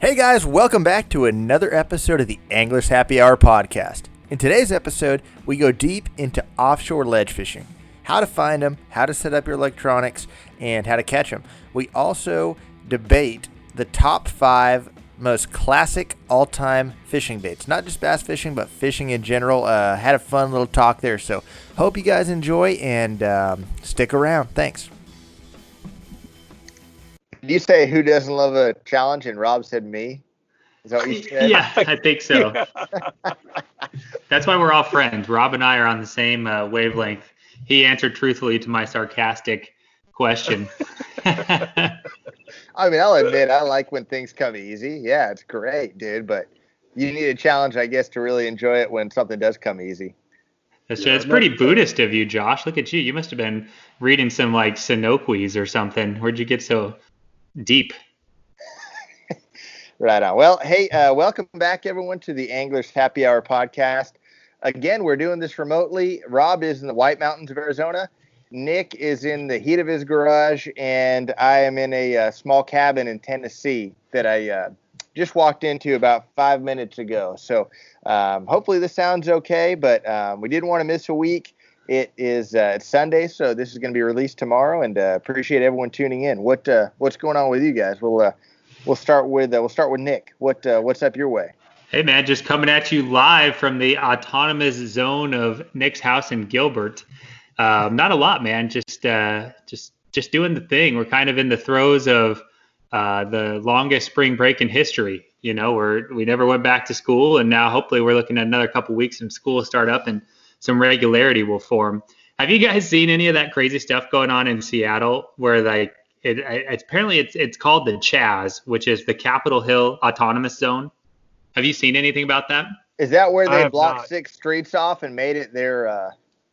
Hey guys, welcome back to another episode of the Anglers Happy Hour podcast. In today's episode, we go deep into offshore ledge fishing, how to find them, how to set up your electronics, and how to catch them. We also debate the top five most classic all-time fishing baits, not just bass fishing, but fishing in general. Uh, had a fun little talk there, so hope you guys enjoy and um, stick around. Thanks. Did you say who doesn't love a challenge? And Rob said me. Is that what you said? Yeah, I think so. That's why we're all friends. Rob and I are on the same uh, wavelength. He answered truthfully to my sarcastic question. I mean, I'll admit I like when things come easy. Yeah, it's great, dude. But you need a challenge, I guess, to really enjoy it when something does come easy. That's it's pretty Buddhist of you, Josh. Look at you. You must have been reading some like Sinoquis or something. Where'd you get so deep. right on. Well, hey, uh, welcome back, everyone, to the Anglers Happy Hour podcast. Again, we're doing this remotely. Rob is in the White Mountains of Arizona. Nick is in the heat of his garage, and I am in a uh, small cabin in Tennessee that I uh, just walked into about five minutes ago. So um, hopefully this sounds okay, but um, we didn't want to miss a week. It is uh, it's Sunday, so this is going to be released tomorrow, and uh, appreciate everyone tuning in. What uh, what's going on with you guys? We'll uh, we'll start with uh, we'll start with Nick. What uh, what's up your way? Hey man, just coming at you live from the autonomous zone of Nick's house in Gilbert. Um, not a lot, man. Just just just doing the thing. We're kind of in the throes of the longest spring break in history. You know, we're we never went back to school, and now hopefully we're looking at another couple weeks and school will start up and some regularity will form. Have you guys seen any of that crazy stuff going on in Seattle where like it, it apparently it's it's called the Chaz, which is the Capitol Hill Autonomous Zone. Have you seen anything about that? Is that where they blocked not. six streets off and made it their uh,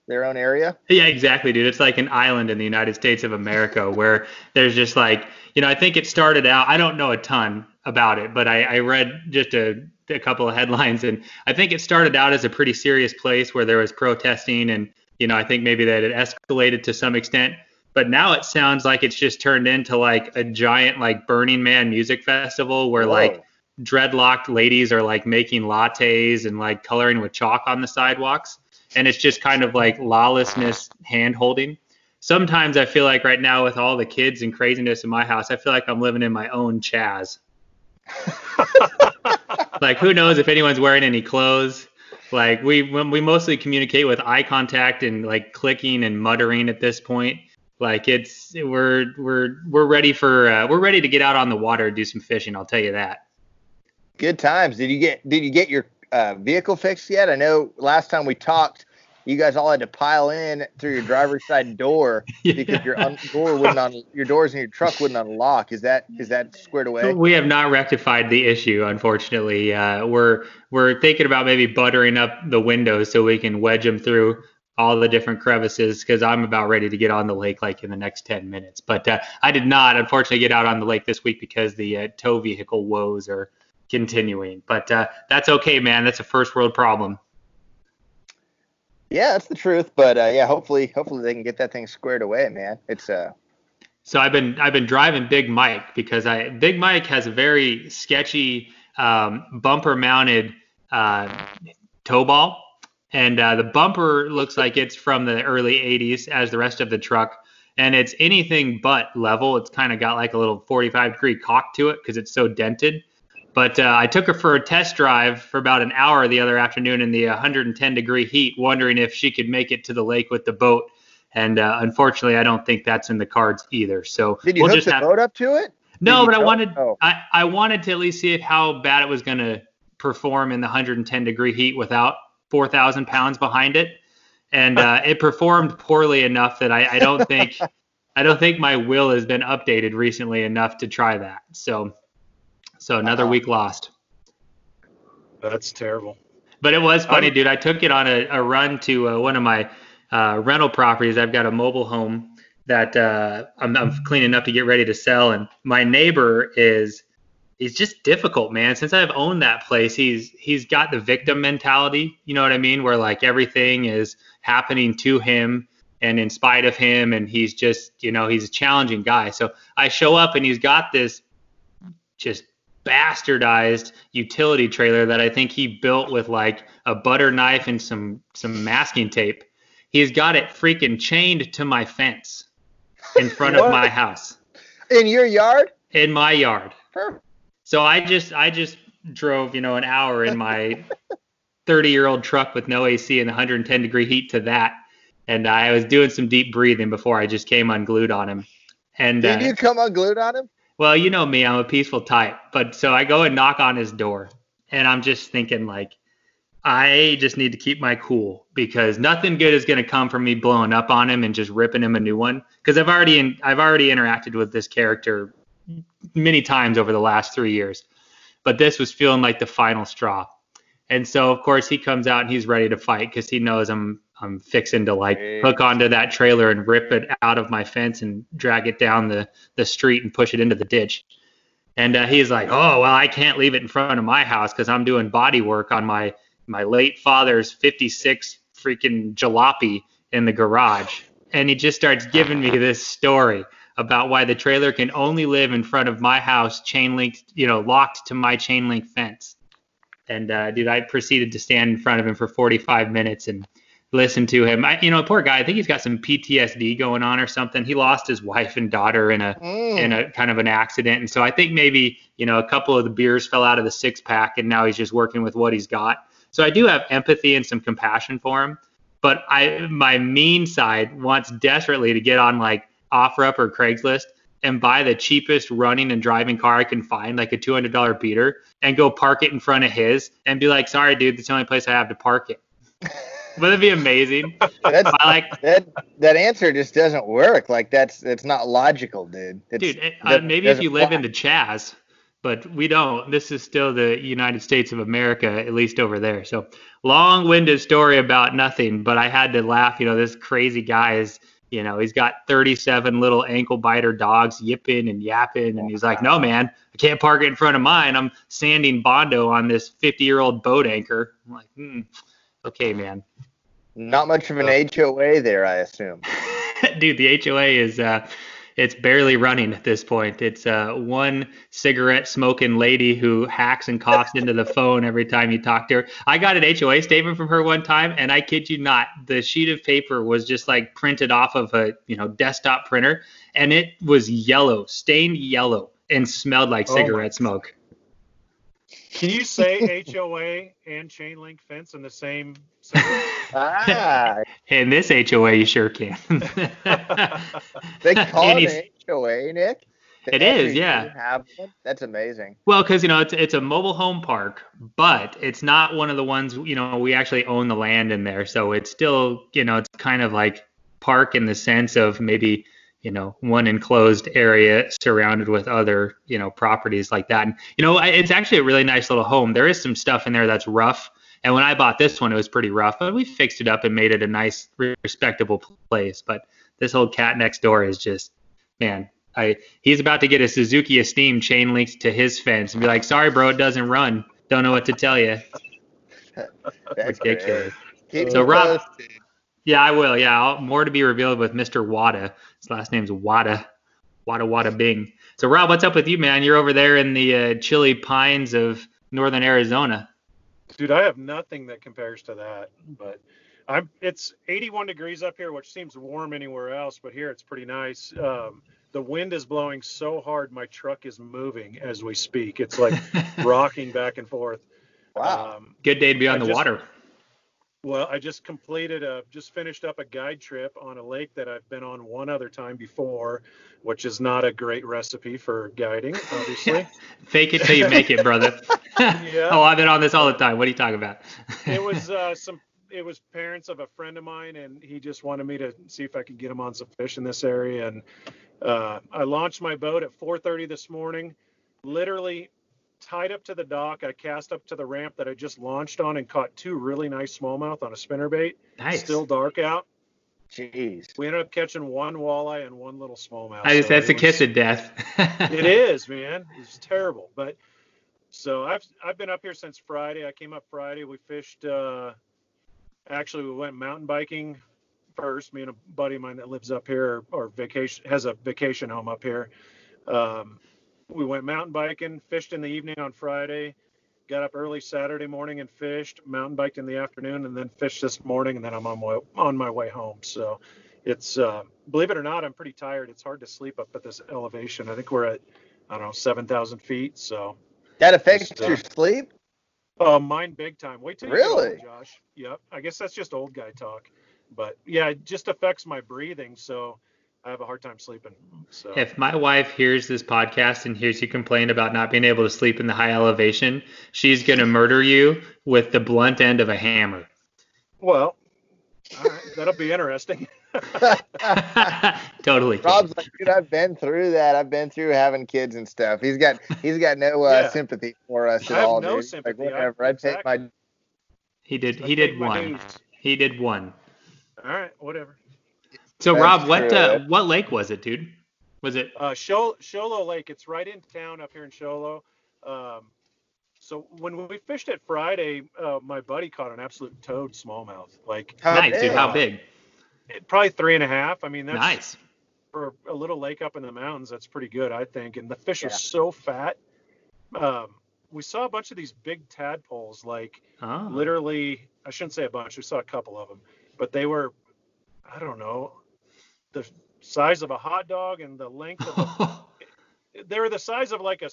their own area? Yeah, exactly, dude. It's like an island in the United States of America where there's just like you know I think it started out. I don't know a ton about it, but I, I read just a a couple of headlines, and I think it started out as a pretty serious place where there was protesting, and you know I think maybe that it escalated to some extent, but now it sounds like it's just turned into like a giant like Burning Man music festival where Whoa. like dreadlocked ladies are like making lattes and like coloring with chalk on the sidewalks, and it's just kind of like lawlessness hand holding. Sometimes I feel like right now with all the kids and craziness in my house, I feel like I'm living in my own Chaz. like who knows if anyone's wearing any clothes? Like we we mostly communicate with eye contact and like clicking and muttering at this point. Like it's we're we're we're ready for uh, we're ready to get out on the water and do some fishing i'll tell you that. Good times. Did you get did you get your uh, vehicle fixed yet? I know last time we talked you guys all had to pile in through your driver's side door yeah. because your un- door wouldn't un- your doors in your truck wouldn't unlock. Is that is that squared away? We have not rectified the issue, unfortunately. Uh, we're we're thinking about maybe buttering up the windows so we can wedge them through all the different crevices because I'm about ready to get on the lake like in the next 10 minutes. But uh, I did not, unfortunately, get out on the lake this week because the uh, tow vehicle woes are continuing. But uh, that's okay, man. That's a first world problem. Yeah, that's the truth. But uh, yeah, hopefully, hopefully they can get that thing squared away, man. It's uh. So I've been I've been driving Big Mike because I Big Mike has a very sketchy um, bumper mounted uh, tow ball, and uh, the bumper looks like it's from the early 80s as the rest of the truck. And it's anything but level. It's kind of got like a little 45 degree cock to it because it's so dented. But uh, I took her for a test drive for about an hour the other afternoon in the 110 degree heat, wondering if she could make it to the lake with the boat. And uh, unfortunately, I don't think that's in the cards either. So did you we'll hook just the have... boat up to it? No, but I wanted oh. I, I wanted to at least see if how bad it was going to perform in the 110 degree heat without 4,000 pounds behind it, and uh, it performed poorly enough that I, I don't think I don't think my will has been updated recently enough to try that. So so another uh-huh. week lost. That's terrible. But it was funny, dude. I took it on a, a run to uh, one of my uh, rental properties. I've got a mobile home that uh, I'm, I'm, cleaning up to get ready to sell, and my neighbor is he's just difficult, man. Since I've owned that place, he's he's got the victim mentality. You know what I mean? Where like everything is happening to him and in spite of him, and he's just you know he's a challenging guy. So I show up and he's got this just bastardized utility trailer that I think he built with like a butter knife and some some masking tape. He's got it freaking chained to my fence in front of my house In your yard? in my yard. Perfect. So I just I just drove, you know, an hour in my 30-year-old truck with no AC and 110 degree heat to that. And I was doing some deep breathing before I just came unglued on him. And Did uh, you come unglued on him? Well, you know me, I'm a peaceful type. But so I go and knock on his door, and I'm just thinking like, I just need to keep my cool because nothing good is going to come from me blowing up on him and just ripping him a new one. Because I've already in, I've already interacted with this character many times over the last three years, but this was feeling like the final straw. And so of course he comes out and he's ready to fight because he knows I'm I'm fixing to like hook onto that trailer and rip it out of my fence and drag it down the the street and push it into the ditch. And uh, he's like, "Oh well, I can't leave it in front of my house because I'm doing body work on my my late father's '56 freaking jalopy in the garage." And he just starts giving me this story about why the trailer can only live in front of my house, chain linked, you know, locked to my chain link fence. And uh, dude, I proceeded to stand in front of him for 45 minutes and listen to him. I, you know, poor guy. I think he's got some PTSD going on or something. He lost his wife and daughter in a Mm. in a kind of an accident, and so I think maybe you know a couple of the beers fell out of the six pack, and now he's just working with what he's got. So I do have empathy and some compassion for him, but I my mean side wants desperately to get on like OfferUp or Craigslist and buy the cheapest running and driving car I can find, like a $200 beater, and go park it in front of his and be like, "Sorry, dude, that's the only place I have to park it." Wouldn't it be amazing? That's, I like, that that answer just doesn't work. Like that's it's not logical, dude. It's, dude. it- uh, maybe if you live fly. in the Chaz, but we don't. This is still the United States of America, at least over there. So long-winded story about nothing, but I had to laugh. You know, this crazy guy is. You know, he's got 37 little ankle biter dogs yipping and yapping, and he's like, "No, man, I can't park it in front of mine. I'm sanding bondo on this 50-year-old boat anchor." I'm like, hmm, okay, man. Not much of an HOA there, I assume. dude the hoa is uh it's barely running at this point. It's uh one cigarette smoking lady who hacks and coughs into the phone every time you talk to her. I got an hoa statement from her one time and i kid you not the sheet of paper was just like printed off of a you know desktop printer and it was yellow stained yellow and smelled like Oh my cigarette smoke. Can you say HOA and chain link fence in the same Ah, in this hoa you sure can they call it HOA, Nick. It is, yeah. do Have one? That's amazing. Well, because you know it's it's a mobile home park, but it's not one of the ones you know we actually own the land in there, so it's still you know it's kind of like park in the sense of maybe you know one enclosed area surrounded with other you know properties like that. And you know it's actually a really nice little home. There is some stuff in there that's rough, and when I bought this one, it was pretty rough, but we fixed it up and made it a nice, respectable place. But this old cat next door is just man. I, he's about to get a Suzuki Esteem chain linked to his fence and be like, "Sorry, bro, it doesn't run. Don't know what to tell you." That's Ridiculous. So, Rob- posted. Yeah, I will. Yeah, I'll, more to be revealed with Mr. Wada. His last name's Wada. Wada Wada Bing. So, Rob, what's up with you, man? You're over there in the uh, chilly pines of northern Arizona. Dude, I have nothing that compares to that. But I'm it's 81 degrees up here, which seems warm anywhere else, but here it's pretty nice. Um, the wind is blowing so hard, my truck is moving as we speak. It's like rocking back and forth. Wow. Um, Good day to be on I the just- water. Well, I just completed a just finished up a guide trip on a lake that I've been on one other time before, which is not a great recipe for guiding, obviously. Fake it till you make it, brother. Yeah. Oh, I've been on this all the time. What are you talking about? it was uh, some it was parents of a friend of mine and he just wanted me to see if I could get him on some fish in this area and uh, I launched my boat at 4:30 this morning literally tied up to the dock I cast up to the ramp that I just launched on and caught two really nice smallmouth on a spinnerbait nice. still dark out Jeez. we ended up catching one walleye and one little smallmouth I just, So that's it a kiss was- of death. it is, man. It's terrible. But so I've I've been up here since Friday. I came up Friday. We fished. Uh, actually, we went mountain biking first. Me and a buddy of mine that lives up here or vacation has a vacation home up here. Um, we went mountain biking, fished in the evening on Friday, got up early Saturday morning and fished, mountain biked in the afternoon, and then fished this morning, and then I'm on my on my way home. So it's uh, believe it or not, I'm pretty tired. It's hard to sleep up at this elevation. I think we're at I don't know seven thousand feet. So That affects Just, uh, your sleep? Oh, mine big time. Wait till you Really? get home, Josh. Yep. I guess that's just old guy talk. But yeah, it just affects my breathing, so I have a hard time sleeping. So If my wife hears this podcast and hears you complain about not being able to sleep in the high elevation, she's going to murder you with the blunt end of a hammer. well, all right, that'll be interesting. totally. Rob's like, dude, I've been through that. I've been through having kids and stuff. He's got he's got no uh, Yeah. sympathy for us I at have all, no dude. sympathy. Like I- whatever. I'd take my He did. He take did one. He did one. All right, whatever. So That's Rob, what uh, what lake was it, dude? Was it? Uh, Shol- Show Low Lake. It's right in town up here in Show Low. Um, so when we fished it Friday, uh, my buddy caught an absolute toad smallmouth. Like How nice, dude. How big? it, probably three and a half. I mean, that's Nice. for a little lake up in the mountains. That's pretty good, I think. And the fish are so fat. Um, we saw a bunch of these big tadpoles, like Oh. literally. I shouldn't say a bunch. We saw a couple of them, but they were, I don't know, the size of a hot dog and the length of a, they're the size of like a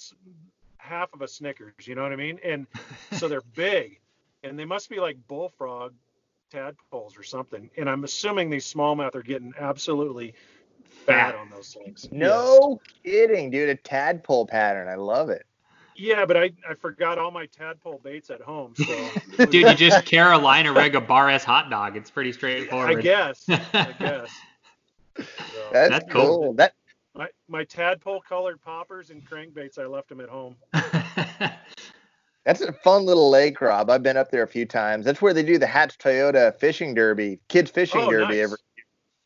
half of a Snickers. You know what I mean? And so they're big, and they must be like bullfrog tadpoles or something. And I'm assuming these smallmouth are getting absolutely fat on those things. No kidding, dude. A tadpole pattern. I love it. Yeah, but I, I forgot all my tadpole baits at home. So Dude, you just Carolina rig a bar S hot dog. It's pretty straightforward. I guess. I guess. So, That's, That's cool. cool. That my my tadpole colored poppers and crankbaits, I left them at home. that's a fun little lake, Rob. I've been up there a few times. That's where they do the Hatch Toyota fishing derby, kids fishing Oh, derby nice. every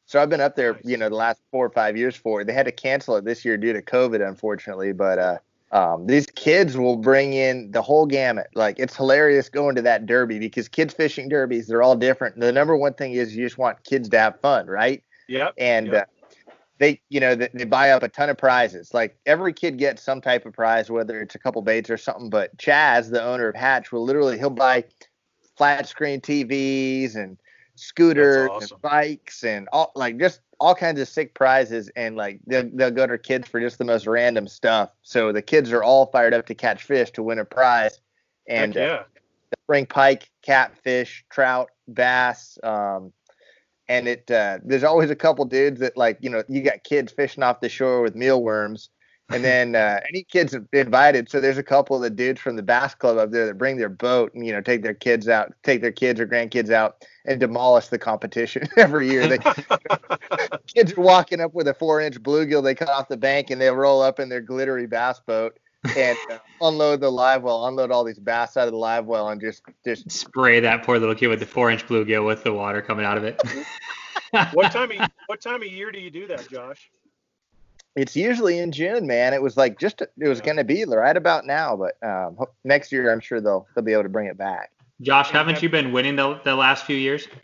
So I've been up there, Nice. you know, the last four or five years for it. They had to cancel it this year due to COVID, unfortunately. But uh, um, these kids will bring in the whole gamut. Like it's hilarious going to that derby because kids fishing derbies, they're all different. The number one thing is you just want kids to have fun, right? Yep. And Yep. uh, they, you know, they, they buy up a ton of prizes. Like every kid gets some type of prize, whether it's a couple baits or something. But Chaz, the owner of Hatch, will literally he'll buy flat screen TVs and scooters awesome. and bikes and all like just all kinds of sick prizes and like they'll, they'll go to kids for just the most random stuff so the kids are all fired up to catch fish to win a prize and Heck uh, yeah. bring pike catfish trout bass um and it uh there's always a couple dudes that like you know you got kids fishing off the shore with mealworms and then uh, any kids invited. So there's a couple of the dudes from the bass club up there that bring their boat and you know take their kids out, take their kids or grandkids out, and demolish the competition every year. They kids are walking up with a four inch bluegill they cut off the bank and they roll up in their glittery bass boat and uh, unload the live well, unload all these bass out of the live well, and just just Spray that poor little kid with the four inch bluegill with the water coming out of it. what time of what time of year do you do that, Josh? it's usually in June, man. It was like just it was Yeah. going to be right about now, but um, next year I'm sure they'll they'll be able to bring it back. Josh, haven't you been winning the, the last few years?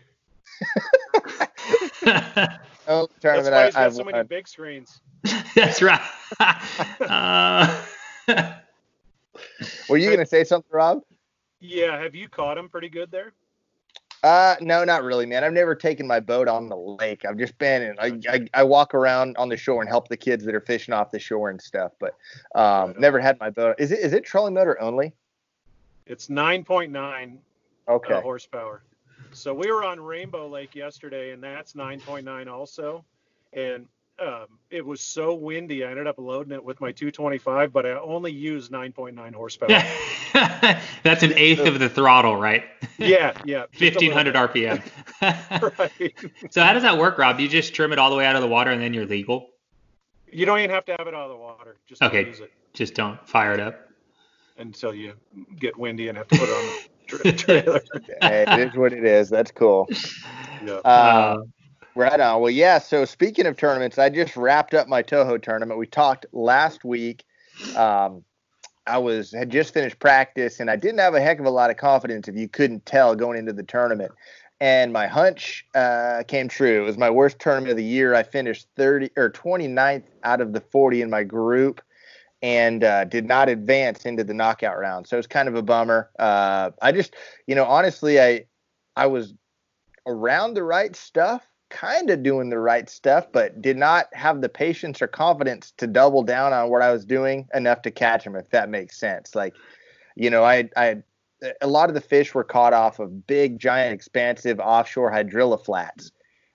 Oh, That's tournament why he's I, got I've so many won. big screens. That's right. uh, Were you going to say something, Rob? Yeah, have you caught him pretty good there? Uh, no, not really, man. I've never taken my boat on the lake. I've just been and I, I, I walk around on the shore and help the kids that are fishing off the shore and stuff, but um, never had my boat. Is it is it trolling motor only? It's 9.9 Okay. uh, horsepower. So we were on Rainbow Lake yesterday, and that's 9.9 also. And um, it was so windy, I ended up loading it with my 225, but I only used 9.9 horsepower. That's an eighth of the throttle, right? yeah, yeah. just a little 1500. RPM. Right. so how does that work, Rob? You just trim it all the way out of the water and then you're legal? You don't even have to have it out of the water. Just don't Okay. use it Just don't fire it up. until you get windy and have to put it on the tra- trailer. hey, it is what it is. That's cool. yeah. Uh, Right on. Well, yeah. So speaking of tournaments, I just wrapped up my Toho tournament. We talked last week. Um, I was had just finished practice, and I didn't have a heck of a lot of confidence, if you couldn't tell, going into the tournament. And my hunch uh, came true. It was my worst tournament of the year. I finished 30 or 29th out of the 40 in my group, and uh, did not advance into the knockout round. So it was kind of a bummer. Uh, I just, you know, honestly, I I was around the right stuff, kind of doing the right stuff, but did not have the patience or confidence to double down on what I was doing enough to catch them, if that makes sense. Like, you know, I I a lot of the fish were caught off of big, giant, expansive offshore hydrilla flats.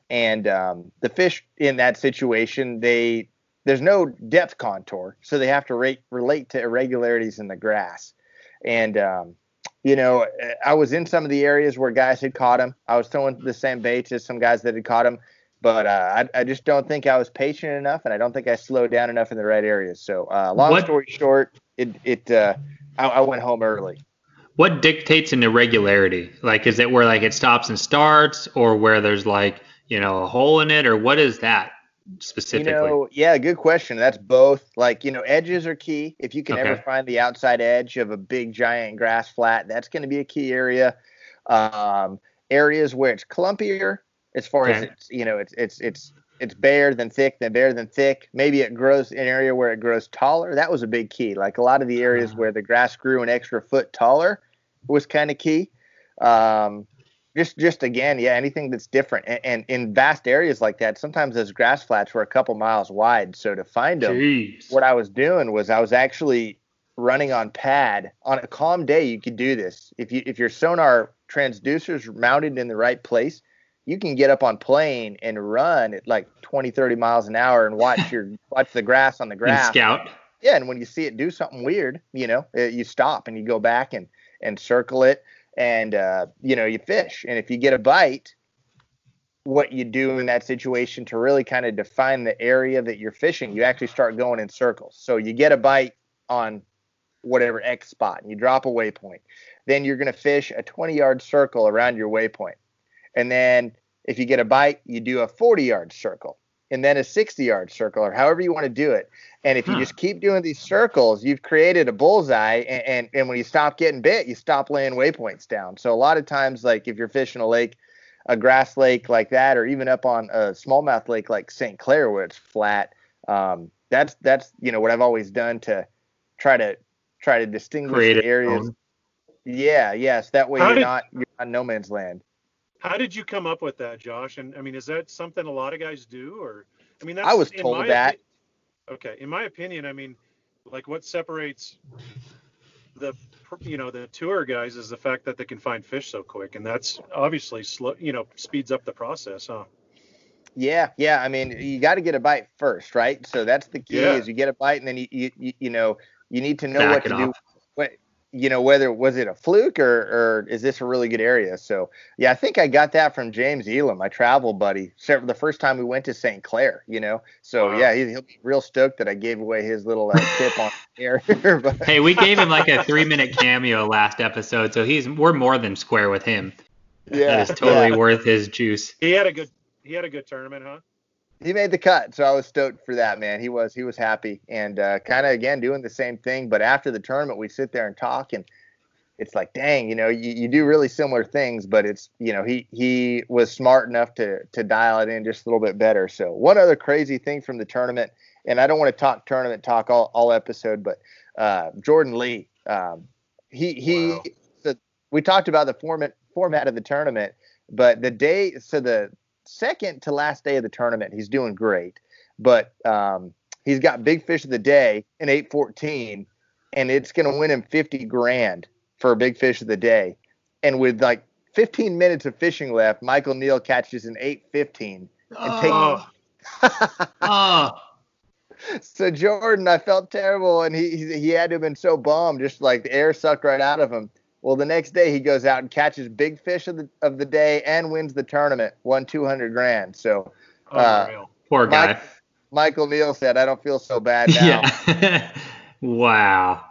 And um, the fish in that situation, they there's no depth contour, so they have to rate, relate to irregularities in the grass. And um, you know, I was in some of the areas where guys had caught him. I was throwing the same baits as some guys that had caught him, but uh, I, I, just don't think I was patient enough, and I don't think I slowed down enough in the right areas. So, uh, long what, story short, it it uh, I, I went home early what dictates an irregularity? Like, is it where like it stops and starts, or where there's like you know a hole in it, or what is that specifically? You know, yeah, good question. That's both. Like, you know, edges are key. If you can okay. ever find the outside edge of a big giant grass flat, that's going to be a key area. Um, areas where it's clumpier, as far okay. as it's you know, it's it's it's it's bare than thick, then bare than thick. Maybe it grows an area where it grows taller. That was a big key. Like a lot of the areas uh-huh. where the grass grew an extra foot taller, was kind of key. Um, just just again, yeah, anything that's different. And, and, in vast areas like that, sometimes those grass flats were a couple miles wide. So to find them, Jeez. what I was doing was I was actually running on pad on a calm day. You could do this if you if your sonar transducers mounted in the right place. You can get up on plane and run at like 20, 30 miles an hour and watch your watch the grass on the grass. scout. Yeah, and when you see it do something weird, you know, you stop and you go back and and circle it and uh, you know you fish. And if you get a bite what you do in that situation to really kind of define the area that you're fishing you actually start going in circles. So you get a bite on whatever x spot and you drop a waypoint. Then you're going to fish a 20 yard circle around your waypoint. And then if you get a bite you do a 40 yard circle and then a 60 yard circle or however you want to do it. And if you huh. just keep doing these circles, you've created a bullseye. And, and, and, when you stop getting bit, you stop laying waypoints down. So a lot of times, like if you're fishing a lake, a grass lake like that, or even up on a smallmouth lake like St. Clair where it's flat, um, that's that's you know what I've always done to try to try to distinguish Create the areas. Yeah, yes. That way How you're did, not you're on no man's land. How did you come up with that, Josh? And I mean, is that something a lot of guys do, or I mean, that's I was told that. Opi- okay, in my opinion, I mean, like what separates the you know the tour guys is the fact that they can find fish so quick, and that's obviously slow, you know, speeds up the process, huh? Yeah, yeah. I mean, you got to get a bite first, right? So that's the key: yeah. is you get a bite, and then you you you know you need to know Back what to do. What, you know whether was it a fluke or or is this a really good area? So yeah i think i got that from james elam my travel buddy the first time we went to st clair you know? So wow. yeah he, will be real stoked that i gave away his little uh, tip on air hey we gave him like a three minute cameo last episode so he's we're more than square with him. Yeah. That is totally yeah. worth his juice. He had a good he had a good tournament huh he made the cut, so I was stoked for that, man. He was he was happy and uh, kind of again doing the same thing. But after the tournament, we sit there and talk, and it's like, dang, you know, you, you do really similar things, but it's you know he he was smart enough to to dial it in just a little bit better. So one other crazy thing from the tournament, and I don't want to talk tournament talk all, all episode, but uh, Jordan Lee, um, he he, wow. so we talked about the format format of the tournament, but the day so the second to last day of the tournament. He's doing great, but um, he's got big fish of the day in 814, and it's going to win him 50 grand for a big fish of the day. And with like 15 minutes of fishing left, Michael Neal catches an 815 and oh. takes. oh. So Jordan, I felt terrible, and he he had to have been so bummed, just like the air sucked right out of him. Well, the next day he goes out and catches big fish of the of the day and wins the tournament, won 200 grand. So, oh, uh, poor guy. Mike, Michael Neal said, "I don't feel so bad now." Yeah. wow.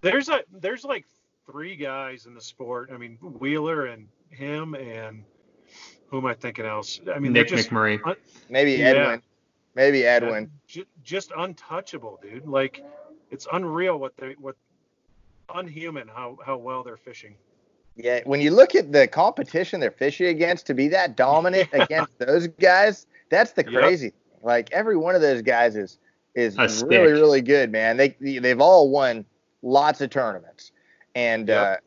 There's a there's like three guys in the sport. I mean, Wheeler and him and who am I thinking else? I mean, Nick just, McMurray. Un- Maybe Edwin. Yeah. Maybe Edwin. Yeah, just untouchable, dude. Like it's unreal what they what unhuman how how well they're fishing. Yeah, when you look at the competition they're fishing against, to be that dominant against those guys, that's the crazy yep. thing. Like every one of those guys is is A really stick. really good, man. They they've all won lots of tournaments, and Yep.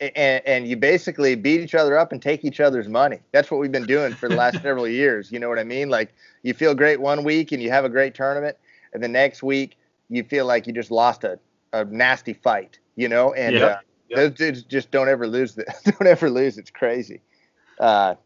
uh, and and you basically beat each other up and take each other's money. That's what we've been doing for the last several years. You know what I mean? Like you feel great one week and you have a great tournament, and the next week you feel like you just lost a, a nasty fight. You know, and Yep. uh, those dudes just don't ever lose. The, don't ever lose. It's crazy. Uh,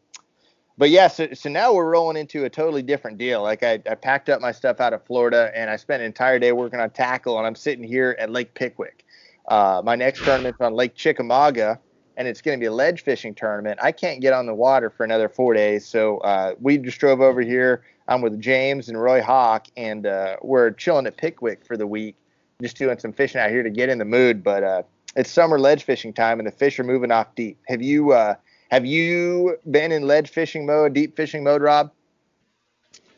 but yeah, so, so now we're rolling into a totally different deal. Like I, I packed up my stuff out of Florida and I spent an entire day working on tackle, and I'm sitting here at Lake Pickwick. Uh, my next tournament's on Lake Chickamauga, and it's going to be a ledge fishing tournament. I can't get on the water for another four days, so uh, we just drove over here. I'm with James and Roy Hawk, and uh, we're chilling at Pickwick for the week, just doing some fishing out here to get in the mood. But uh, it's summer ledge fishing time, and the fish are moving off deep. Have you uh, have you been in ledge fishing mode, deep fishing mode, Rob?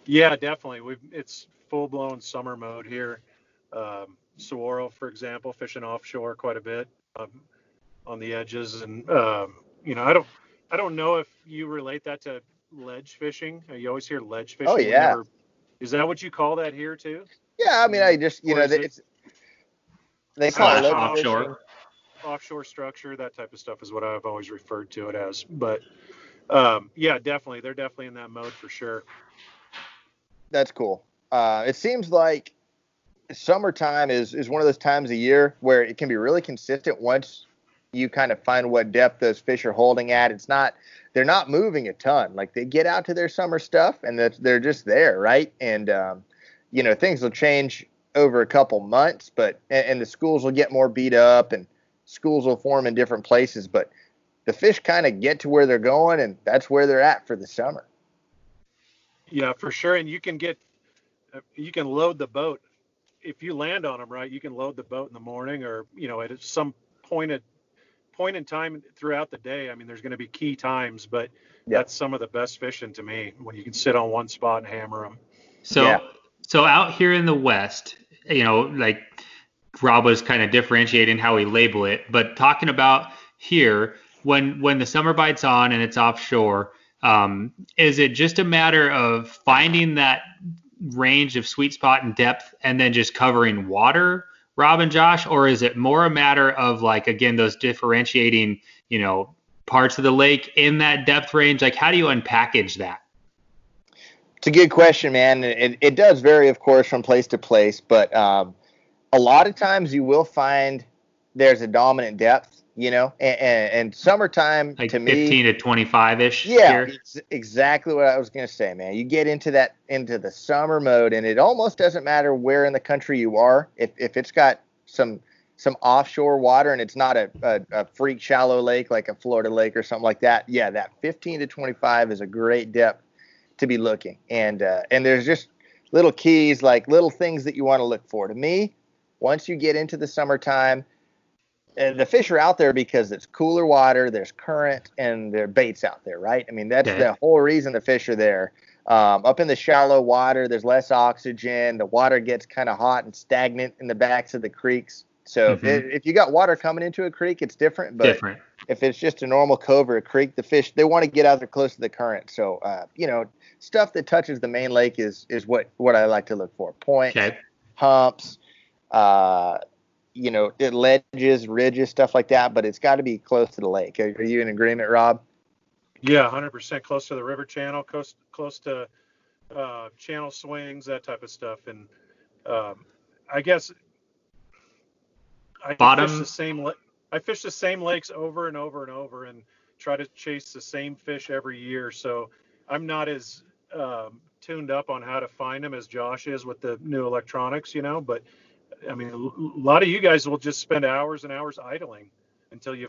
Yeah, definitely. We've it's full blown summer mode here. Um, Saguaro, for example, fishing offshore quite a bit um, on the edges, and um, you know, I don't, I don't know if you relate that to ledge fishing. Uh, You always hear ledge fishing. Oh, yeah. is that what you call that here too? Yeah, I mean, I just you Or know, it- it's they call it offshore. fishing. offshore structure, that type of stuff is what I've always referred to it as. But um, yeah, definitely, they're definitely in that mode for sure. That's cool. Uh, it seems like summertime is is one of those times of year where it can be really consistent once you kind of find what depth those fish are holding at. It's not they're not moving a ton. Like they get out to their summer stuff and that they're just there, right? And um, you know things will change over a couple months, but and, and the schools will get more beat up and schools will form in different places, but the fish kind of get to where they're going and that's where they're at for the summer. Yeah, for sure. And you can get, uh, you can load the boat if you land on them right. You can load the boat in the morning, or you know, at some point at point in time throughout the day. I mean, there's going to be key times, but Yeah. that's some of the best fishing to me when you can sit on one spot and hammer them. So Yeah. so out here in the West, you know, like Rob was kind of differentiating how we label it, but talking about here when when the summer bites on and it's offshore, um, is it just a matter of finding that range of sweet spot and depth and then just covering water, Rob and Josh, or is it more a matter of like again those differentiating, you know, parts of the lake in that depth range? Like how do you unpackage that? It's a good question, man. It, it does vary, of course, from place to place, but um, a lot of times you will find there's a dominant depth, you know, and, and, and summertime Like to me, 15 to 25 ish yeah, exactly what I was gonna say, man. You get into that into the summer mode, and it almost doesn't matter where in the country you are. If if it's got some some offshore water and it's not a, a, a freak shallow lake like a Florida lake or something like that, yeah, that 15 to 25 is a great depth to be looking. And uh, and there's just little keys, like little things that you want to look for. To me, once you get into the summertime, uh, the fish are out there because it's cooler water, there's current, and there are baits out there, right? I mean, that's Okay. the whole reason the fish are there. Um, up in the shallow water, there's less oxygen. The water gets kind of hot and stagnant in the backs of the creeks. So if, Mhm. it, if you got water coming into a creek, it's different. But Different. if it's just a normal cove or a creek, the fish they want to get out there close to the current. So uh, you know, stuff that touches the main lake is is what what I like to look for. Points, Okay. humps, uh, you know, ledges, ridges, stuff like that. But it's got to be close to the lake. Are, are you in agreement, Rob? Yeah, 100% close to the river channel, close close to uh, channel swings, that type of stuff. And um, I guess I Bottom- fish the same. la- I fish the same lakes over and over and over, and try to chase the same fish every year. So I'm not as um, tuned up on how to find them as Josh is with the new electronics, you know. But I mean, a lot of you guys will just spend hours and hours idling until you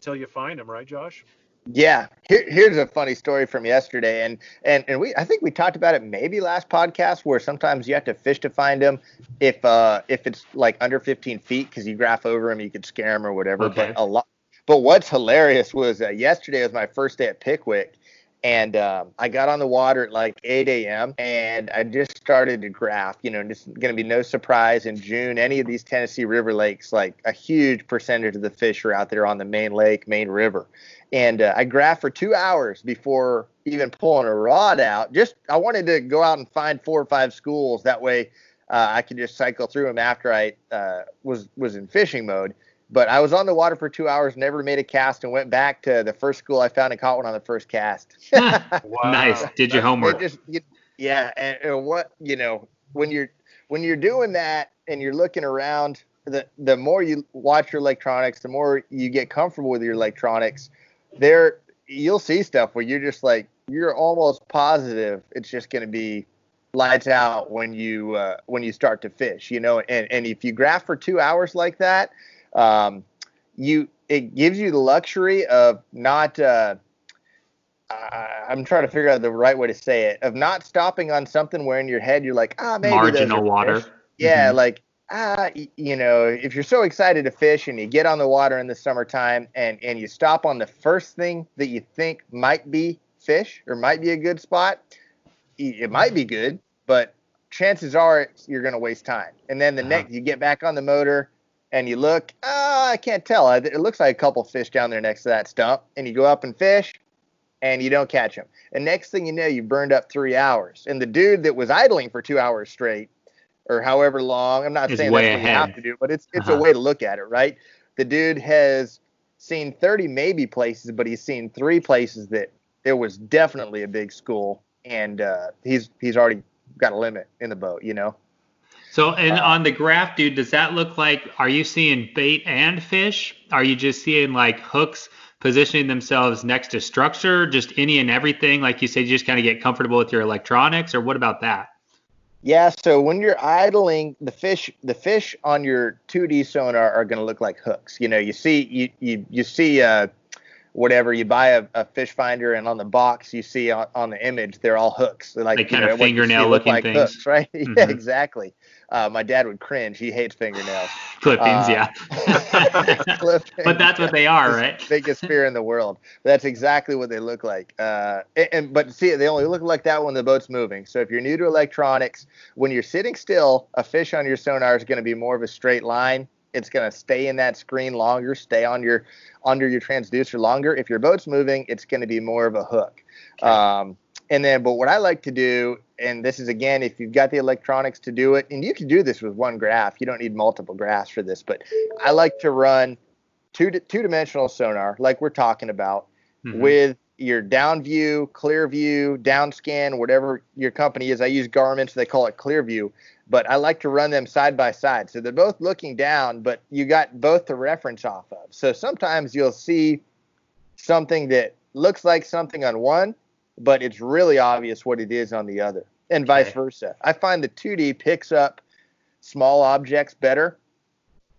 until you find them, right, Josh? Yeah, Here, here's a funny story from yesterday, and and and we I think we talked about it maybe last podcast where sometimes you have to fish to find them if uh if it's like under 15 feet because you graph over them you could scare them or whatever. Okay. But a lot. But what's hilarious was uh, yesterday was my first day at Pickwick, And um, I got on the water at like 8 a.m. and I just started to graph. You know, it's going to be no surprise in June, any of these Tennessee River lakes, like a huge percentage of the fish are out there on the main lake, main river. And uh, I graphed for two hours before even pulling a rod out. Just I wanted to go out and find four or five schools. That way uh, I could just cycle through them after I uh, was was in fishing mode. But I was on the water for two hours, never made a cast, and went back to the first school I found and caught one on the first cast. wow. Nice. Did your homework? Just, you, yeah, and, and what you know when you're when you're doing that and you're looking around, the the more you watch your electronics, the more you get comfortable with your electronics. There, you'll see stuff where you're just like you're almost positive it's just going to be lights out when you uh, when you start to fish. You know, and and if you graph for two hours like that um, you it gives you the luxury of not uh, I'm trying to figure out the right way to say it of not stopping on something where in your head you're like ah maybe marginal water fish. yeah mm-hmm. like ah you know if you're so excited to fish and you get on the water in the summertime and and you stop on the first thing that you think might be fish or might be a good spot it might be good but chances are you're going to waste time and then the uh-huh. next you get back on the motor and you look, oh, I can't tell. It looks like a couple fish down there next to that stump, and you go up and fish, and you don't catch them. And next thing you know, you burned up three hours. And the dude that was idling for two hours straight, or however long, I'm not it's saying that's what you have to do, but it's it's Uh-huh. a way to look at it, right? The dude has seen 30 maybe places, but he's seen three places that there was definitely a big school, and uh, he's he's already got a limit in the boat, you know. So, and on the graph, dude, does that look like? Are you seeing bait and fish? Are you just seeing like hooks positioning themselves next to structure, just any and everything? Like you said, you just kind of get comfortable with your electronics, or what about that? Yeah, so when you're idling, the fish the fish on your 2D sonar are going to look like hooks. You know, you see you you you see uh whatever you buy a, a fish finder and on the box you see on, on the image they're all hooks. They're like Like kind know, of fingernail look looking like things. hooks, right? Yeah, Mhm. exactly. Uh, my dad would cringe. He hates fingernails. Clippings, Uh, yeah. Clippings, but that's what they are, right? biggest fear in the world. That's exactly what they look like. Uh, and, and but see, they only look like that when the boat's moving. So if you're new to electronics, when you're sitting still, a fish on your sonar is going to be more of a straight line. It's going to stay in that screen longer, stay on your under your transducer longer. If your boat's moving, it's going to be more of a hook. Um, and then, but what I like to do, and this is again, if you've got the electronics to do it, and you can do this with one graph. You don't need multiple graphs for this, but I like to run two two dimensional sonar, like we're talking about, Mhm. with your down view, clear view, down scan, whatever your company is. I use Garmin, so they call it clear view. But I like to run them side by side. So they're both looking down, but you got both to reference off of. So sometimes you'll see something that looks like something on one, but it's really obvious what it is on the other, and vice versa. I find the 2D picks up small objects better,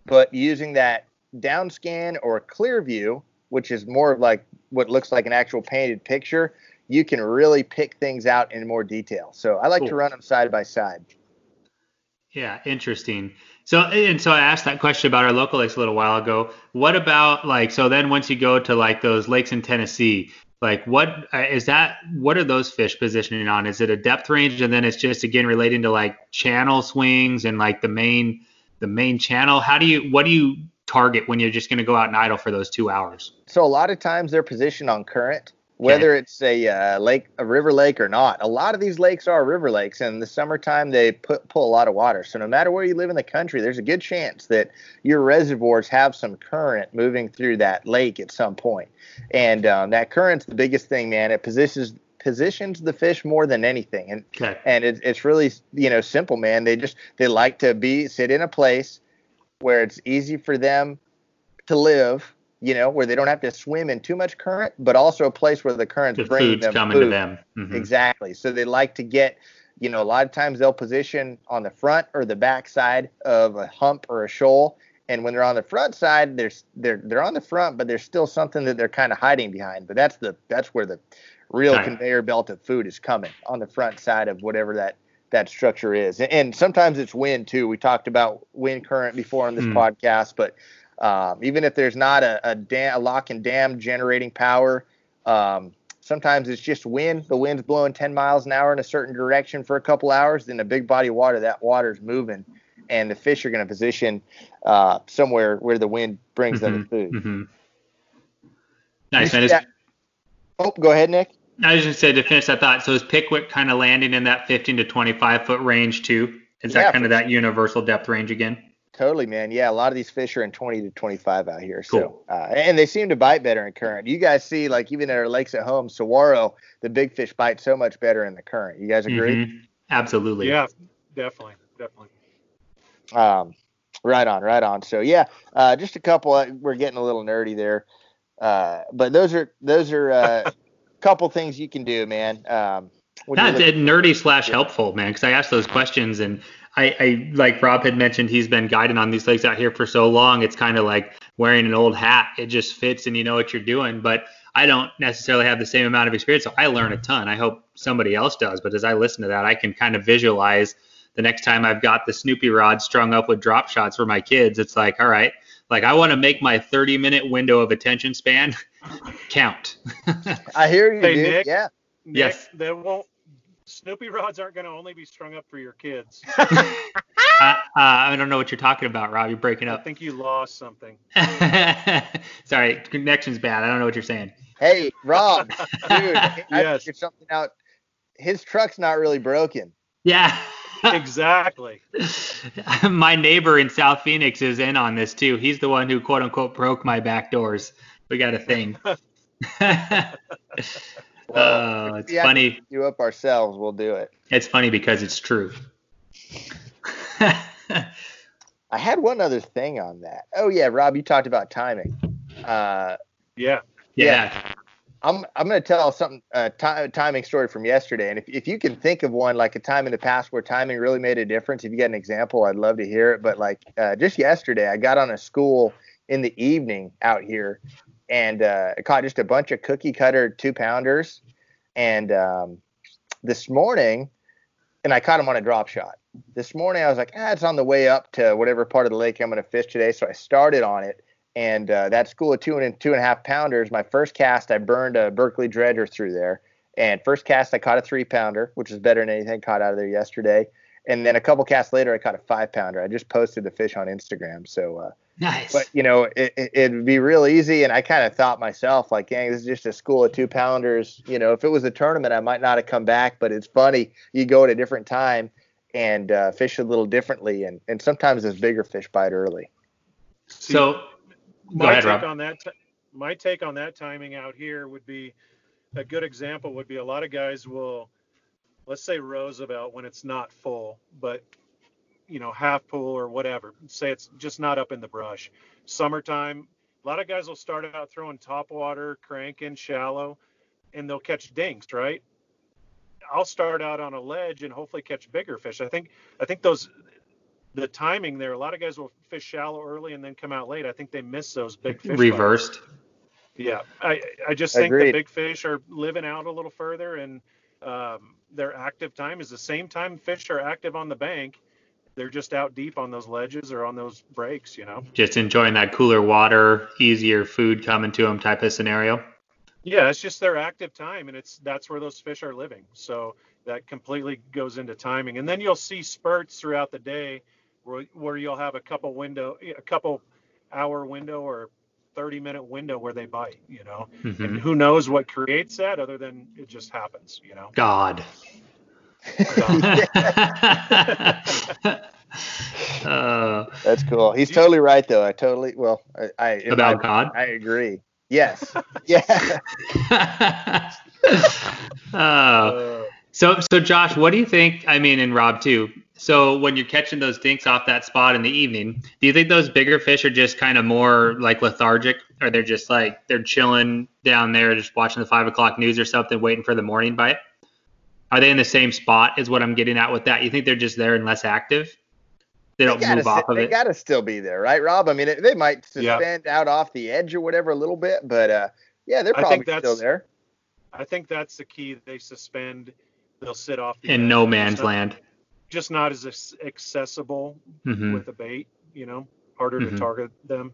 but using that down scan or clear view, which is more like what looks like an actual painted picture, you can really pick things out in more detail. So I like to run them side by side. Yeah, interesting. So and so I asked that question about our local lakes a little while ago. What about like so then once you go to like those lakes in Tennessee, like what uh, that what are those fish positioning on? Is it a depth range and then it's just again relating to like channel swings and like the main the main channel? How do you what do you target when you're just going to go out and idle for those 2 hours? So a lot of times they're positioned on current, whether it's a uh, lake, a river lake or not. A lot of these lakes are river lakes, and in the summertime they put, pull a lot of water. So no matter where you live in the country, there's a good chance that your reservoirs have some current moving through that lake at some point. And um, that current's the biggest thing, man. It positions positions the fish more than anything, and Okay. and it's it's really you know simple, man. They just they like to be sit in a place where it's easy for them to live, you know, where they don't have to swim in too much current, but also a place where the current's The bringing them coming food. to them. Mhm. Exactly. So they like to get, you know, a lot of times they'll position on the front or the back side of a hump or a shoal. And when they're on the front side, they're they're they're on the front, but there's still something that they're kind of hiding behind. But that's the that's where the real Right. conveyor belt of food is coming on the front side of whatever that that structure is. And, and sometimes it's wind too. We talked about wind current before on this Hmm. podcast, but um, even if there's not a, a, dam, a lock and dam generating power, um, sometimes it's just wind. The wind's blowing 10 miles an hour in a certain direction for a couple hours. Then a big body of water, that water's moving, and the fish are going to position uh, somewhere where the wind brings them Mhm, food. mhm. Nice, You man. see Is- that- Oh, go ahead, Nick. I was just going to say to finish that thought. So is Pickwick kind of landing in that 15 to 25 foot range too? Is that kind of that universal depth range again? Totally, man. Yeah, a lot of these fish are in 20 to 25 out here. So, Cool. uh, and they seem to bite better in current. You guys see, like even at our lakes at home, Saguaro, the big fish bite so much better in the current. You guys agree? Mhm. Absolutely. Yeah, definitely, definitely. Um, right on, right on. So yeah, uh, just a couple. uh, We're getting a little nerdy there, uh, but those are those are a couple things you can do, man. Um, when you're That's nerdy slash helpful, man. Because I asked those questions, and I, I like Rob had mentioned, he's been guiding on these lakes out here for so long. It's kind of like wearing an old hat. It just fits, and you know what you're doing. But I don't necessarily have the same amount of experience, so I learn a ton. I hope somebody else does. But as I listen to that, I can kind of visualize the next time I've got the Snoopy rod strung up with drop shots for my kids. It's like, all right, like I want to make my 30 minute window of attention span count. I hear you, Hey, dude. Nick. Yeah, Nick, Yes. They won't. Snoopy rods aren't going to only be strung up for your kids. uh, uh, I don't know what you're talking about, Rob. You're breaking up. I think you lost something. Sorry, connection's bad. I don't know what you're saying. Hey, Rob, dude, I figured something out. His truck's not really broken. Yeah. exactly. my neighbor in South Phoenix is in on this too. He's the one who quote unquote broke my back doors. We got a thing. Oh, it's Yeah. funny. Do up ourselves, we'll do it. It's funny because it's true. I had one other thing on that. Oh yeah, Rob, you talked about timing. Uh, Yeah. yeah. I'm I'm going to tell something a ti- timing story from yesterday, and if if you can think of one like a time in the past where timing really made a difference, if you got an example, I'd love to hear it. But like uh, just yesterday, I got on a school in the evening out here, and uh, caught just a bunch of cookie cutter two pounders, and um, this morning, and I caught them on a drop shot. This morning, I was like, ah, it's on the way up to whatever part of the lake I'm going to fish today, so I started on it and uh, that school of two and two and a half pounders. My first cast, I burned a Berkley dredger through there, and first cast I caught a three pounder, which is better than anything caught out of there yesterday. And then a couple casts later, I caught a five pounder. I just posted the fish on Instagram. So, uh, Nice. but you know, it, it, it'd be real easy. And I kind of thought myself, like, dang, this is just a school of two pounders. You know, if it was a tournament, I might not have come back. But it's funny, you go at a different time and uh, fish a little differently, and and sometimes those bigger fish bite early. So my ahead, take Rob. on that ti- my take on that timing out here would be a good example would be a lot of guys will let's say Roosevelt when it's not full, but you know, half pool or whatever. Say it's just not up in the brush. Summertime, a lot of guys will start out throwing top water, cranking shallow, and they'll catch dinks, right? I'll start out on a ledge and hopefully catch bigger fish. I think I think those the timing there, a lot of guys will fish shallow early and then come out late. I think they miss those big fish. Reversed. Yeah, I I just think Agreed. the big fish are living out a little further, and um, their active time is the same time fish are active on the bank. They're just out deep on those ledges or on those breaks, you know. Just enjoying that cooler water, easier food coming to them type of scenario. Yeah, it's just their active time, and it's that's where those fish are living. So that completely goes into timing, and then you'll see spurts throughout the day where where you'll have a couple window, a couple hour window or 30 minute window where they bite, you know. Mhm. And who knows what creates that other than it just happens, you know. God. uh, That's cool. He's totally right, though. I totally well, I, I about my- God. I agree. Yes. yeah. Uh, so, so Josh, what do you think? I mean, and Rob too. So, when you're catching those dinks off that spot in the evening, do you think those bigger fish are just kind of more like lethargic, or they're just like they're chilling down there, just watching the five o'clock news or something, waiting for the morning bite? Are they in the same spot? Is what I'm getting at with that. You think they're just there and less active? They don't gotta move off st- of they it. gotta still be there, right, Rob? I mean, it, they might Yeah. suspend out off the edge or whatever a little bit, but uh, yeah, they're I probably think that's- still there. I think that's the key. They suspend. They'll sit off the in edge. no man's not- land. Just not as ac- accessible hmm with a bait. You know, harder Mhm. to target them.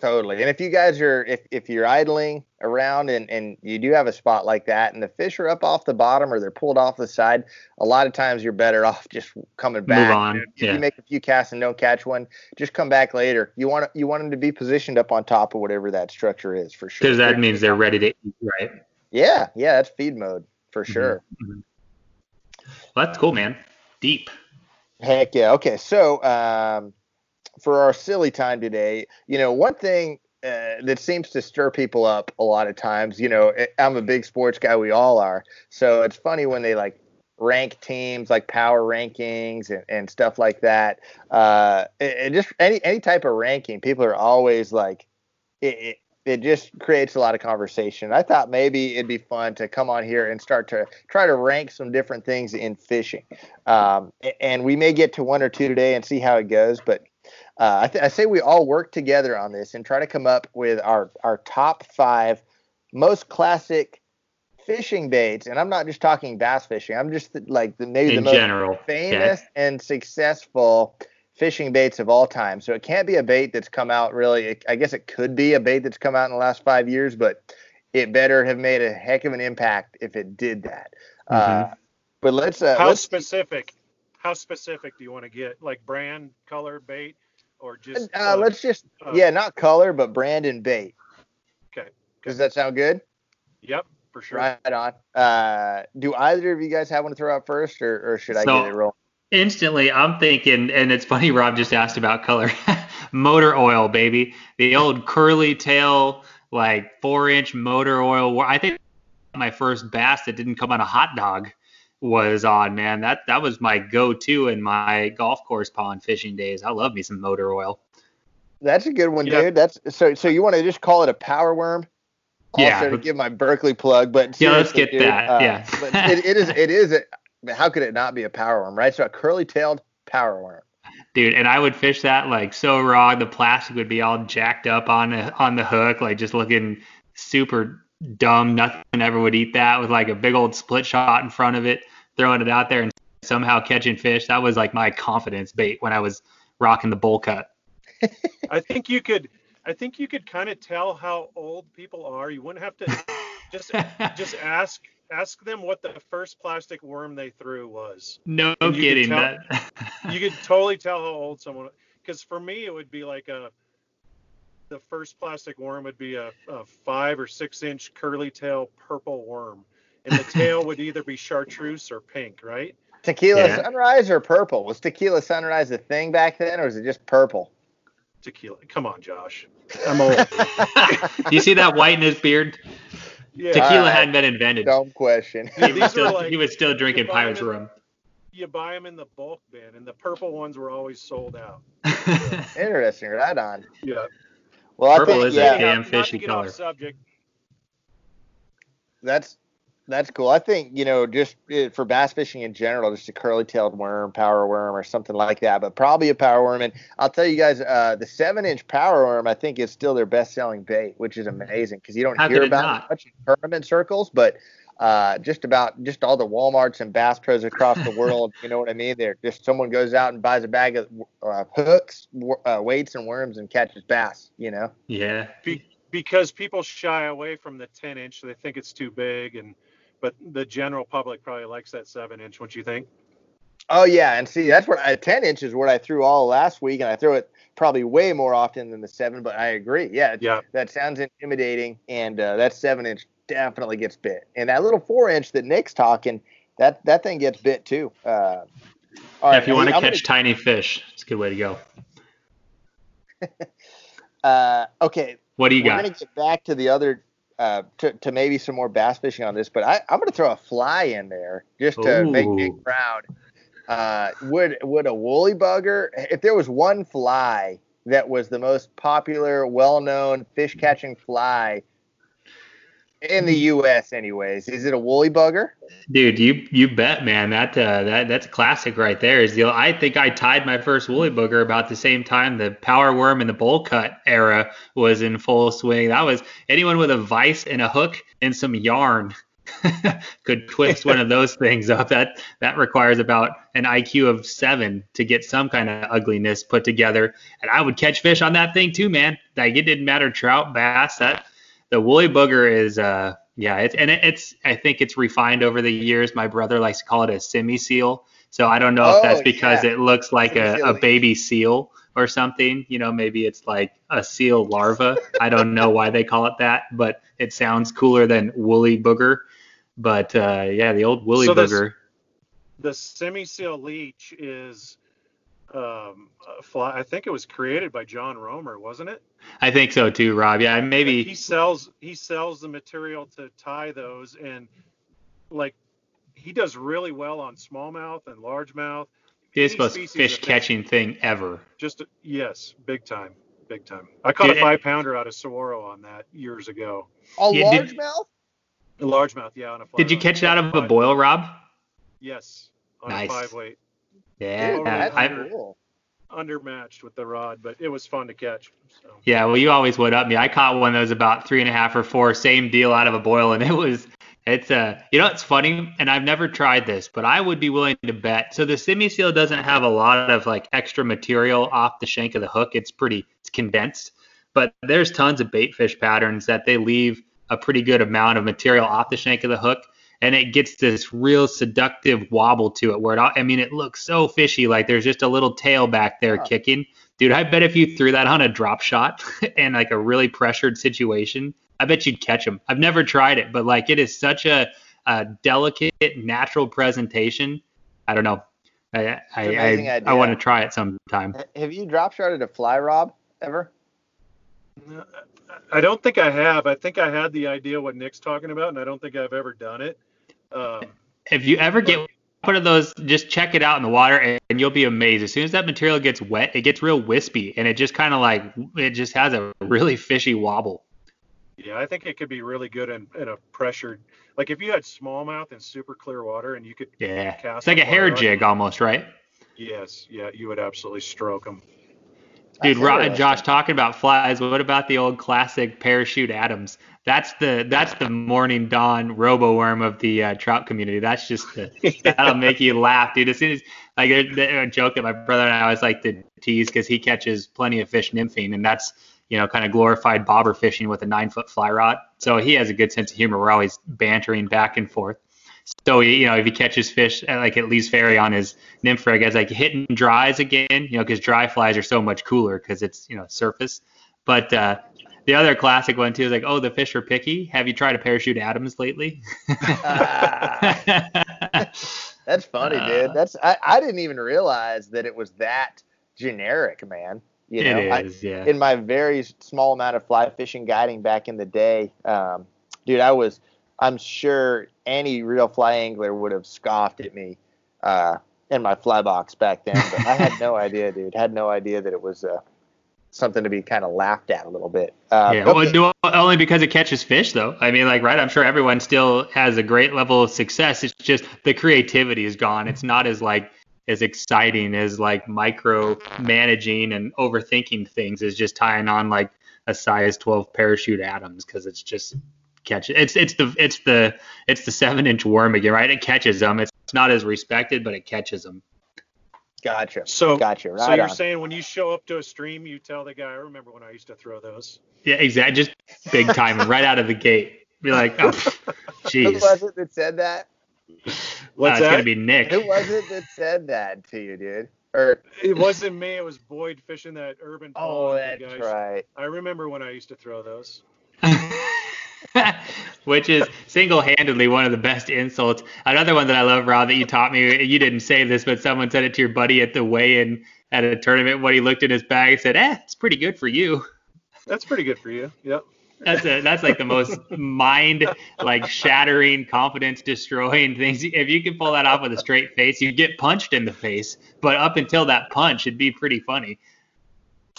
Totally. And if you guys are if, if you're idling around and, and you do have a spot like that and the fish are up off the bottom or they're pulled off the side, a lot of times you're better off just coming back. Move on. If yeah. you make a few casts and don't catch one, just come back later. You want you want them to be positioned up on top of whatever that structure is for sure. Because that means they're ready to eat, right? Yeah, yeah, that's feed mode for Mm-hmm. sure. Well, that's cool, man. Deep. Heck yeah. Okay, so um, for our silly time today, you know, one thing uh, that seems to stir people up a lot of times, you know, eh, I'm a big sports guy. We all are. So it's funny when they like rank teams, like power rankings and, and stuff like that. Uh, it just any any type of ranking, people are always like, it it just creates a lot of conversation. I thought maybe it'd be fun to come on here and start to try to rank some different things in fishing. Um, and we may get to one or two today and see how it goes. But uh, I, th- I say we all work together on this and try to come up with our, our top five most classic fishing baits. And I'm not just talking bass fishing. I'm just like the, maybe the In most general. famous and successful fishing baits of all time. So it can't be a bait that's come out really. It, I guess it could be a bait that's come out in the last five years, but it better have made a heck of an impact if it did that. Uh, but let's uh, How let's specific? How specific do you want to get? Like brand, color, bait, or just? uh, let's just uh, yeah, not color, but brand and bait. Okay. Does that sound good? Yep, for sure. Right on. Uh, do either of you guys have one to throw out first, or, or should I get it rolling? Instantly, I'm thinking, and it's funny, Rob just asked about color. motor oil, baby. The old curly tail, like four inch motor oil. I think my first bass that didn't come on a hot dog was on, man. That that was my go to in my golf course pond fishing days. I love me some motor oil. That's a good one, Yeah. dude. That's so. So you want to just call it a power worm? Yeah, Also to let's- give my Berkley plug, but Yeah, let's seriously, get that, uh, yeah. but it, it is. It is. A, how could it not be a power worm, right? So a curly-tailed power worm. dude and i would fish that like so raw the plastic would be all jacked up on the on the hook like just looking super dumb nothing ever would eat that with like a big old split shot in front of it throwing it out there and somehow catching fish that was like my confidence bait when i was rocking the bowl cut I think you could. I think you could kind of tell how old people are. You wouldn't have to just just ask ask them what the first plastic worm they threw was. no And you could kidding tell- that You could totally tell how old someone. Because for me, it would be like a. The first plastic worm would be a, a five or six inch curly tail purple worm, and the tail would either be chartreuse or pink, right? Tequila Yeah. sunrise or purple? Was tequila sunrise a thing back then, or was it just purple? Tequila. Come on, Josh. I'm old. Do you see that white in his beard Yeah. tequila Alright. hadn't been invented Dumb question. he was, still, like- he was still drinking you pirate's them in- rum you buy them in the bulk bin, and the purple ones were always sold out. Interesting. Right on. Yeah. Well, Purple I think is a yeah, damn not, fishy not to get color. Off subject. that's that's cool. I think you know just uh, for bass fishing in general, just a curly-tailed worm, power worm, or something like that. But probably a power worm. And I'll tell you guys, uh, the seven-inch power worm, I think, is still their best-selling bait, which is amazing because you don't How hear it about not? it much in tournament circles, but. Uh, just about just all the WalMarts and Bass Pros across the world, you know what I mean? They're just someone goes out and buys a bag of uh, hooks, w- uh, weights, and worms and catches bass. You know, yeah Be, because people shy away from the 10 inch, they think it's too big, and but the general public probably likes that seven inch. What you think? Oh yeah, and see that's what I, ten inch is what I threw all last week, and I throw it probably way more often than the seven. But I agree, yeah, Yeah. that sounds intimidating, and uh, that seven inch definitely gets bit, and that little four inch that Nick's talking, that that thing gets bit too. Uh, all Yeah, right, if you want to I'm catch tiny fish it's a good way to go uh, okay, what do you we're got gonna get back to the other. Uh, to, to maybe some more bass fishing on this, but I, I'm going to throw a fly in there just to make Ooh. Nick proud. Uh, would would a woolly bugger, if there was one fly that was the most popular, well-known fish catching fly in the U.S. anyways, is it a woolly bugger? Dude, you you bet, man. That uh, that that's classic right there. Is the I think I tied my first woolly booger about the same time the power worm and the bowl cut era was in full swing. That was anyone with a vise and a hook and some yarn could twist one of those things up. That that requires about an IQ of seven to get some kind of ugliness put together. And I would catch fish on that thing too, man. Like it didn't matter trout, bass. That the woolly booger is uh yeah, it's and it, it's I think it's refined over the years. My brother likes to call it a semi seal. So I don't know Oh, if that's because yeah. it looks like a, a baby seal or something. You know, maybe it's like a seal larva. I don't know why they call it that, but it sounds cooler than woolly booger. But uh, yeah, the old woolly So this- booger. The semi-seal leech is um, fly. I think it was created by John Rohmer, wasn't it? I think so too, Rob. Yeah, maybe he sells he sells the material to tie those and like he does really well on smallmouth and largemouth. It's the most fish catching thing ever. Just yes, big time, big time. I caught Did a it- five pounder out of Saguaro on that years ago. A Yeah, largemouth? A largemouth, yeah, on a. fly Did you catch it out of a boil, Rob? Yes, on Nice. a five weight, Yeah. Dude, that's I, cool. undermatched with the rod, but it was fun to catch. So. Yeah, well, you always would up me. I caught one that was about three and a half or four, same deal out of a boil, and it was, it's uh, you know, it's funny, and I've never tried this, but I would be willing to bet. So the semi seal doesn't have a lot of like extra material off the shank of the hook. It's pretty, it's condensed, but there's tons of bait fish patterns that they leave a pretty good amount of material off the shank of the hook. And it gets this real seductive wobble to it where it, I mean, it looks so fishy. Like there's just a little tail back there Huh. kicking. Dude, I bet if you threw that on a drop shot in like a really pressured situation, I bet you'd catch them. I've never tried it, but like it is such a, a delicate, natural presentation. I don't know. I I, I. I want to try it sometime. Have you drop shotted a fly rob ever? No, I don't think I have. I think I had the idea what Nick's talking about, and I don't think I've ever done it. Um, If you ever get one of those, just check it out in the water and, and you'll be amazed. As soon as that material gets wet, it gets real wispy and it just kind of like it just has a really fishy wobble. yeah, I think it could be really good in, in a pressured, like if you had smallmouth in super clear water and you could, Yeah, Cast it's like a hair jig almost, right? yes, yeah, you would absolutely stroke them. Dude, That's Ro- Josh, talking about flies, what about the old classic parachute Adams? That's the that's the morning dawn robo worm of the uh, trout community. That's just the, that'll make you laugh, dude. As soon as like a joke that my brother and I always like to tease because he catches plenty of fish nymphing, and that's you know kind of glorified bobber fishing with a nine foot fly rod. So he has a good sense of humor. We're always bantering back and forth. So you know if he catches fish at, like at Lee's Ferry on his nymph rig, as like hitting dries again, you know because dry flies are so much cooler because it's you know surface. But uh, the other classic one too is like, oh, the fish are picky. Have you tried a parachute Adams lately? That's funny, Uh, dude. That's I, I didn't even realize that it was that generic, man. You know, it I, yeah. in my very small amount of fly fishing guiding back in the day, um, dude, I was I'm sure any real fly angler would have scoffed at me uh, in my fly box back then, but I had no idea, dude. Had no idea that it was uh, something to be kind of laughed at a little bit. Uh, yeah, okay. well, only because it catches fish, though. I mean, like, right? I'm sure everyone still has a great level of success. It's just the creativity is gone. It's not as like as exciting as like micro managing and overthinking things is just tying on like a size 12 parachute Adams because it's just catch it's it's the it's the it's the seven inch worm again, right? It catches them. It's not as respected, but it catches them. Gotcha. So, Gotcha. so you're on. saying when you show up to a stream, you tell the guy, I remember when I used to throw those. Yeah, exactly. Just big time right out of the gate. Be like, oh, Who jeez. was it that said that? What's Uh, it's that? gonna be Nick. Who was it that said that to you, dude? Or It wasn't me. It was Boyd fishing that urban pond. oh, the that's guys. right. I remember when I used to throw those. Which is single-handedly one of the best insults. Another one that I love, Rob, that you taught me. You didn't say this, but someone said it to your buddy at the weigh-in at a tournament when he looked in his bag and said, "Eh, it's pretty good for you." That's pretty good for you. Yep. That's a that's like the most mind like shattering, confidence destroying things. If you can pull that off with a straight face, you get punched in the face. But up until that punch, it'd be pretty funny.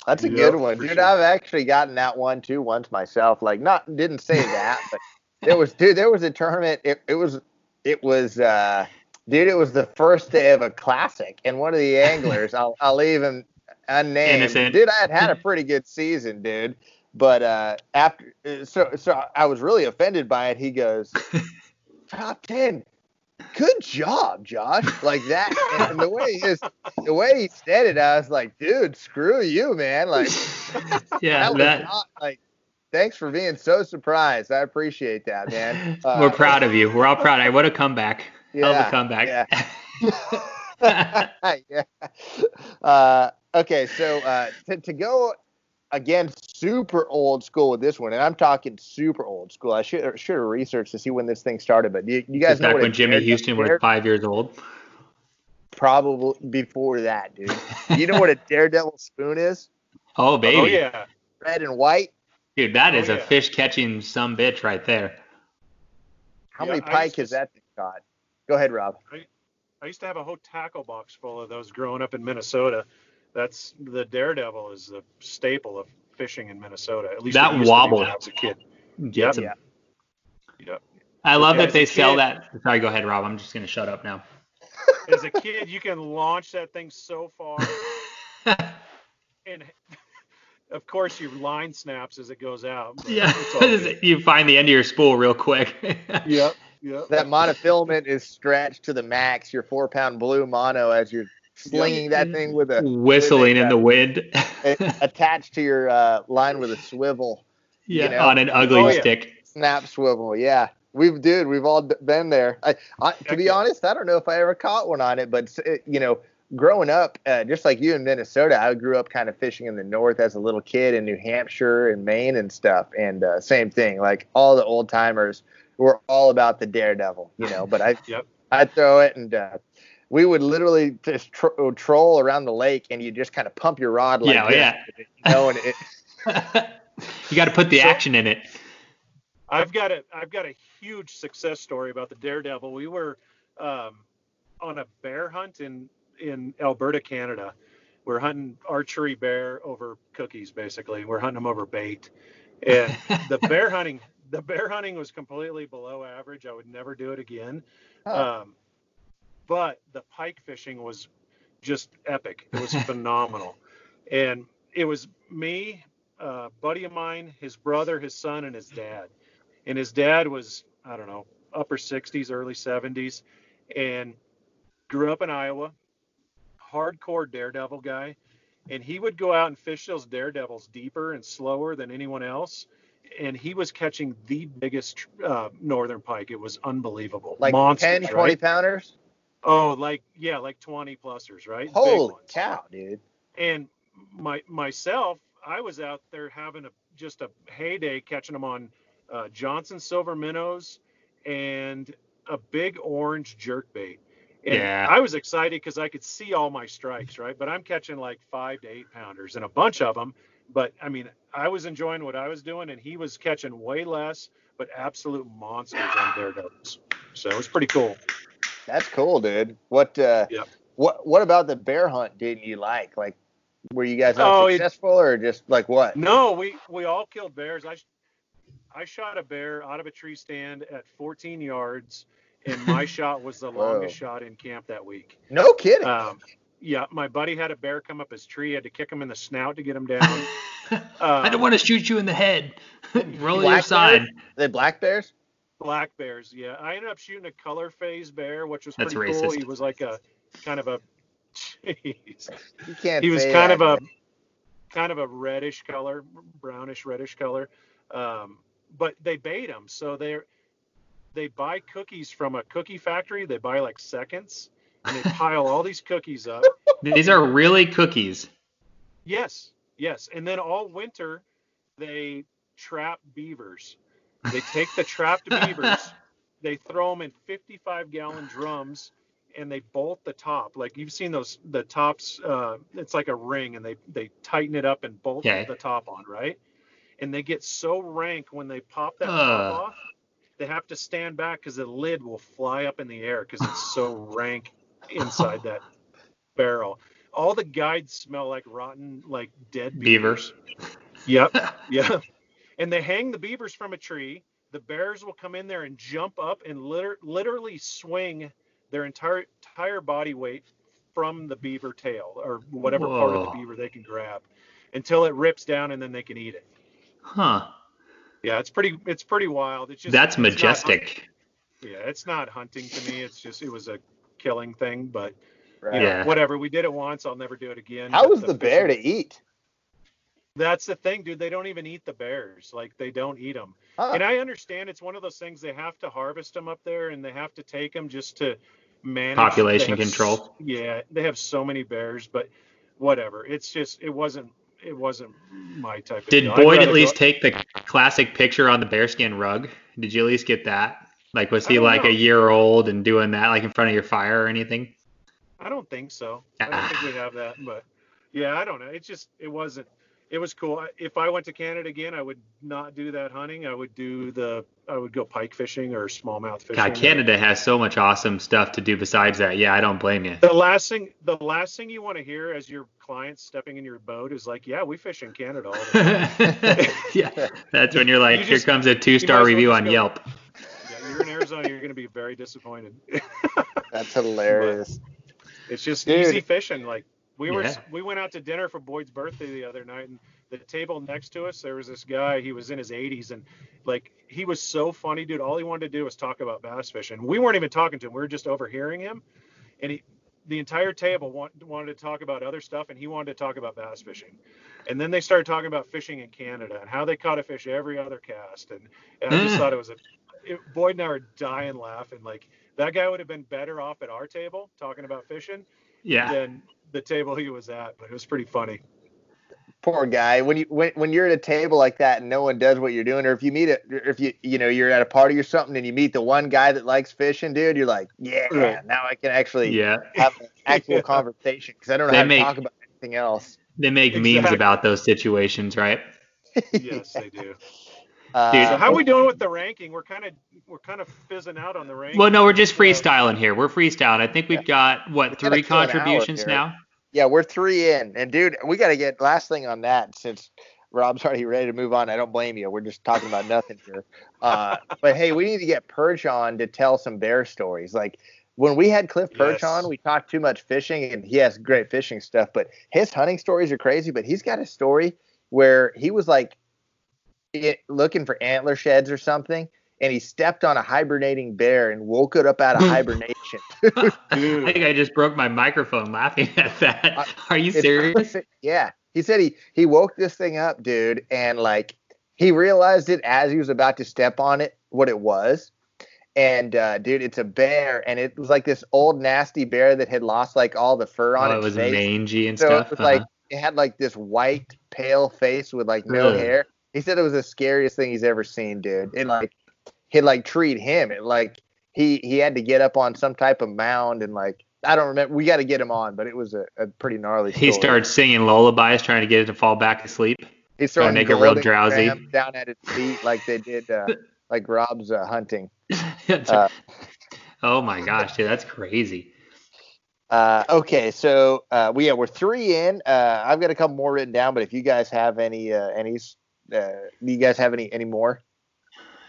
That's a Yep, good one, dude. sure. I've actually gotten that one too once myself. Like, not didn't say that, but there was, dude. There was a tournament. It, it was, it was, uh, dude. It was the first day of a classic, and one of the anglers, I'll, I'll leave him unnamed. Innocent. Dude, I had had a pretty good season, dude. But uh, after, uh, so, so I was really offended by it. He goes, top ten. Good job, Josh. Like that, and the way he just, the way he said it, I was like, dude, screw you, man. Like, yeah, that that, not like. Thanks for being so surprised. I appreciate that, man. Uh, we're proud of you. We're all proud. I would have come back. Hell Yeah, a comeback. yeah. Uh, okay, so uh, to, to go again, super old school with this one, and I'm talking super old school. I should should have researched to see when this thing started, but you, you guys Just know back what when Jimmy Houston was five years old. probably before that, dude. You know what a daredevil spoon is? Oh baby, Oh yeah. Red and white. dude, that Oh, is a fish catching some bitch right there. How Yeah, many pike has that thing caught? Go ahead, Rob. I used to have a whole tackle box full of those growing up in Minnesota. That's the daredevil is the staple of fishing in Minnesota. At least That it used to be wobble. when I was a kid. Gets Yeah. 'em. Yep. I love Yeah, that they sell kid- that. Sorry, go ahead, Rob. I'm just gonna shut up now. As a kid, you can launch that thing so far, and of course your line snaps as it goes out. yeah, it's all good. you find the end of your spool real quick. Yep. Yep. That monofilament is stretched to the max. Your four pound blue mono as you're slinging that thing with a Whistling in the wind. attached to your uh, line with a swivel, yeah, you know? on an ugly Oh, yeah. stick. snap swivel. Yeah, we've dude, we've all been there. I, I to be honest, I don't know if I ever caught one on it, but uh, you know, growing up, uh, just like you in Minnesota, I grew up kind of fishing in the north as a little kid in New Hampshire and Maine and stuff, and uh, same thing. Like all the old timers were all about the daredevil, you know. But I, Yep. I'd throw it and. Uh, we would literally just tro- troll around the lake, and you just kind of pump your rod like Yeah, this, yeah. you know, and it, you got to put the So- action in it. I've got a I've got a huge success story about the daredevil. We were um, on a bear hunt in in Alberta, Canada. We're hunting archery bear over cookies, basically. We're hunting them over bait, and the bear hunting the bear hunting was completely below average. I would never do it again. Huh. Um, but the pike fishing was just epic. It was phenomenal, and it was me, a buddy of mine, his brother, his son, and his dad. And his dad was I don't know upper 60s, early 70s, and grew up in Iowa. Hardcore daredevil guy, and he would go out and fish those daredevils deeper and slower than anyone else. And he was catching the biggest uh, northern pike. It was unbelievable. like Monsters, 10, 20 right? pounders. Oh, like yeah, like 20 plusers, right? Big Holy ones. cow, dude! And my myself, I was out there having a just a heyday catching them on uh, Johnson silver minnows and a big orange jerk bait. And Yeah. I was excited because I could see all my strikes, right? But I'm catching like five to eight pounders and a bunch of them. But I mean, I was enjoying what I was doing, and he was catching way less, but absolute monsters on daredevils. So it was pretty cool. That's cool, dude. What uh Yep. what what about the bear hunt didn't you like? Like were you guys Oh, it- unsuccessful or just like what? No, we we all killed bears. I I shot a bear out of a tree stand at 14 yards, and my shot was the Whoa. longest shot in camp that week. No kidding. Um, yeah, my buddy had a bear come up his tree. Had to kick him in the snout to get him down. I don't want to shoot you in the head. Roll to your side. bear? the black bears? Black bears. Yeah, I ended up shooting a color phase bear, which was That's pretty cool. He was like a kind of a. Jeez. You can't he was kind that, of a man. kind of a reddish color brownish reddish color um, but they bait them so they're they buy cookies from a cookie factory they buy like seconds and they pile all these cookies up These are really cookies. yes yes and then all winter they trap beavers they take the trapped beavers they throw them in 55 gallon drums and they bolt the top like you've seen those the tops uh, it's like a ring and they they tighten it up and bolt Okay. the top on right and they get so rank when they pop that Ugh. top off they have to stand back because the lid will fly up in the air because it's so rank inside that barrel all the guides smell like rotten like dead beavers, Beavers. Yep. Yeah. And they hang the beavers from a tree. The bears will come in there and jump up and liter- literally swing their entire entire body weight from the beaver tail or whatever part of the beaver they can grab until it rips down and then they can eat it. Huh. Yeah, it's pretty it's pretty wild. It's just That's it's not- majestic. Yeah, it's not hunting to me. It's just it was a killing thing, but Right. you know, Yeah. whatever. We did it once. I'll never do it again. How was the bear to eat? That's the thing, dude. They don't even eat the bears. Like they don't eat them. Huh. Ah. And I understand it's one of those things they have to harvest them up there and they have to take them just to manage Population have control. yeah, they have so many bears, but whatever. It's just it wasn't it wasn't my type of Did deal. Boyd at least go- take the classic picture on the bearskin rug? Did you at least get that? Like, was he like know. a year old and doing that like in front of your fire or anything? I don't think so. I don't think ah. we have that, but yeah, I don't know. It's just it wasn't. It was cool. If I went to Canada again, I would not do that hunting. I would do the. I would go pike fishing or smallmouth fishing. God, Canada has so much awesome stuff to do besides that. Yeah, I don't blame you. The last thing, the last thing you want to hear as your client stepping in your boat is like, "Yeah, we fish in Canada all the time." yeah, that's when you're like, You here just- comes a two-star might as well review on go- Yelp. yeah, you're in Arizona, you're going to be very disappointed. That's hilarious. It's just Dude. easy fishing. Like we were, we went out to dinner for Boyd's birthday the other night, and the table next to us, there was this guy. He was in his 80s, and like he was so funny, dude. All he wanted to do was talk about bass fishing. We weren't even talking to him. We were just overhearing him, and he, the entire table want, wanted to talk about other stuff, and he wanted to talk about bass fishing. And then they started talking about fishing in Canada and how they caught a fish every other cast, and, and I just Mm. thought it was a. It, Boyd and I were dying laughing. Like that guy would have been better off at our table talking about fishing Yeah. than the table he was at, but it was pretty funny. Poor guy. When you when, when you're at a table like that and no one does what you're doing, or if you meet it, if you you know you're at a party or something and you meet the one guy that likes fishing, dude, you're like, yeah, Right. now I can actually Yeah. have an actual Yeah. conversation because I don't know They how to make- talk about anything else. They make memes about those situations, right? Yes, they do. Uh, Dude, So how are we doing with the ranking? We're kind of we're kind of fizzing out on the ranking. Well, no, we're just freestyling here. We're freestyling. I think we've got what gotta three kill an hour contributions now. Yeah, we're three in, and dude, we got to get last thing on that since Rob's already ready to move on. I don't blame you. We're just talking about nothing here. Uh, but hey, we need to get Pirch on to tell some bear stories. Like when we had Cliff Pirch Yes. on, we talked too much fishing, and he has great fishing stuff. But his hunting stories are crazy. But he's got a story where he was like it, looking for antler sheds or something. And he stepped on a hibernating bear and woke it up out of hibernation. I think I just broke my microphone laughing at that. Are you It's serious? perfect. Yeah. He said he he woke this thing up, dude, and like he realized it as he was about to step on it what it was. And uh, dude, it's a bear, and it was like this old nasty bear that had lost like all the fur on Oh, it was face. mangy and so stuff. it was Uh-huh. like it had like this white, pale face with like no Ugh. hair. He said it was the scariest thing he's ever seen, dude. It like it like treed him. It like he he had to get up on some type of mound and like I don't remember. We got to get him on, but it was a, a pretty gnarly. he story. starts singing lullabies, trying to get it to fall back asleep. He's throwing make it real drowsy. down at its feet like they did, uh, like Rob's uh, hunting. Uh, oh my gosh, dude, that's crazy. Uh, okay, so uh, we yeah we're three in. Uh, I've got a couple more written down, but if you guys have any uh, any, uh, do you guys have any any more?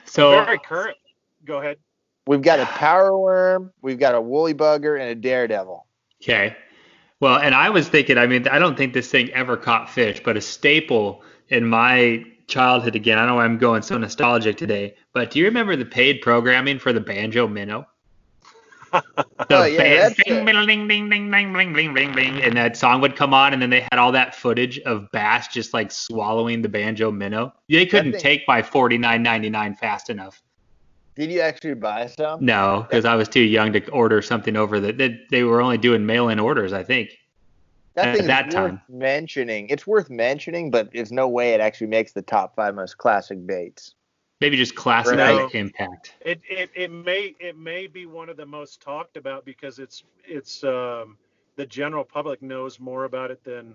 So Very current. Go ahead. We've got a power worm, we've got a woolly bugger, and a daredevil. Okay. Well, and I was thinking, I mean, I don't think this thing ever caught fish, but a staple in my childhood again, I know I'm going so nostalgic today, but do you remember the paid programming for the banjo minnow? The Oh, yeah, ban- that's bing, bing, ding, ding, ding, ding, ding, ding, ding, and that song would come on, and then they had all that footage of bass just like swallowing the banjo minnow. They couldn't thing- take my forty nine ninety nine fast enough. Did you actually buy some? No, because I was too young to order something over that. They, they were only doing mail in orders, I think. That at thing that is worth time. mentioning. It's worth mentioning, but there's no way it actually makes the top five most classic baits. Maybe just classic No. impact. It, it it may it may be one of the most talked about because it's it's um the general public knows more about it than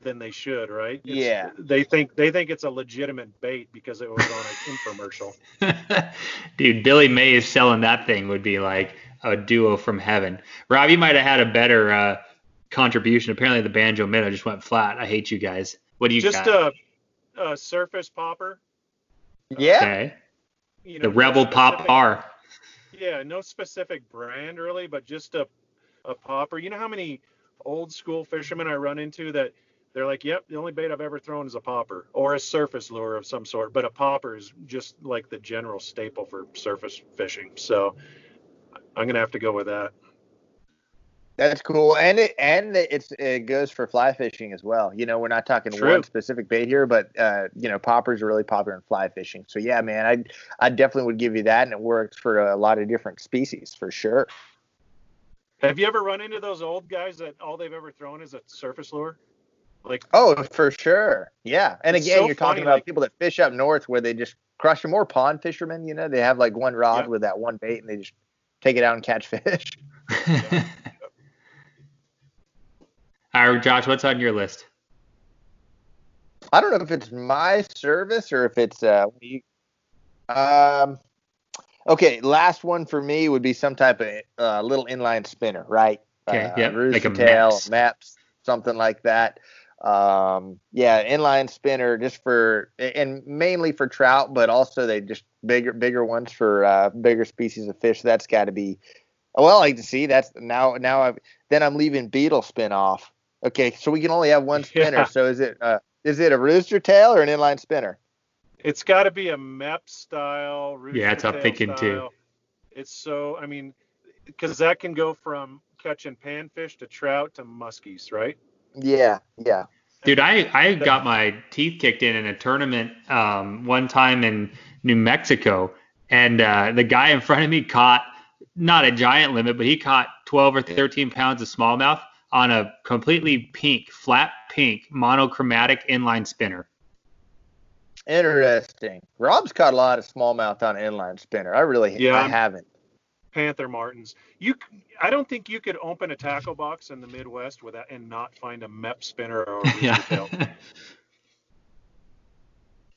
than they should, right? It's- Yeah. They think they think it's a legitimate bait because it was on an infomercial. Dude, Billy Mays selling that thing would be like a duo from heaven. Rob, you might have had a better uh, contribution. Apparently, the banjo minnow just went flat. I hate you guys. What do you think? Just got? a, a surface popper. Yeah. okay. You The know, no Rebel Pop specific- R. Yeah, no specific brand really, but just a a popper. You know how many old school fishermen I run into that they're like, yep, the only bait I've ever thrown is a popper or a surface lure of some sort. But a popper is just like the general staple for surface fishing. So I'm gonna have to go with that. That's cool, and it and it's it goes for fly fishing as well. You know, we're not talking True. one specific bait here, but uh, you know, poppers are really popular in fly fishing. So yeah, man, I I definitely would give you that, and it works for a lot of different species for sure. Have you ever run into those old guys that all they've ever thrown is a surface lure? Like, Oh, for sure, yeah. And again, so you're talking funny, about like- people that fish up north where they just crush them, or pond fishermen. You know, they have like one rod Yeah. with that one bait, and they just take it out and catch fish. All right, Josh, what's on your list? I don't know if it's my service or if it's uh you- um okay, last one for me would be some type of uh, little inline spinner, right? Okay, uh, yep, like a tail, Mepps. maps, something like that. Um yeah, inline spinner just for and mainly for trout, but also they just bigger bigger ones for uh bigger species of fish. That's got to be well, I like to see that's now now I've then I'm leaving beetle spin off. Okay, so we can only have one spinner. Yeah. So is it uh is it a rooster tail or an inline spinner? it's got to be a MEP style. Rooster Yeah, that's what I'm tail thinking too. It's so, I mean, because that can go from catching panfish to trout to muskies, right? Yeah, yeah. Dude, I, I got my teeth kicked in in a tournament um, one time in New Mexico, and uh, the guy in front of me caught not a giant limit, but he caught 12 or 13 pounds of smallmouth on a completely pink, flat pink, monochromatic inline spinner. Interesting. Rob's caught a lot of smallmouth on inline spinner. I really Yeah. I haven't. Panther Martins. You, I don't think you could open a tackle box in the Midwest without and not find a MEP spinner or a rooster tail. yeah.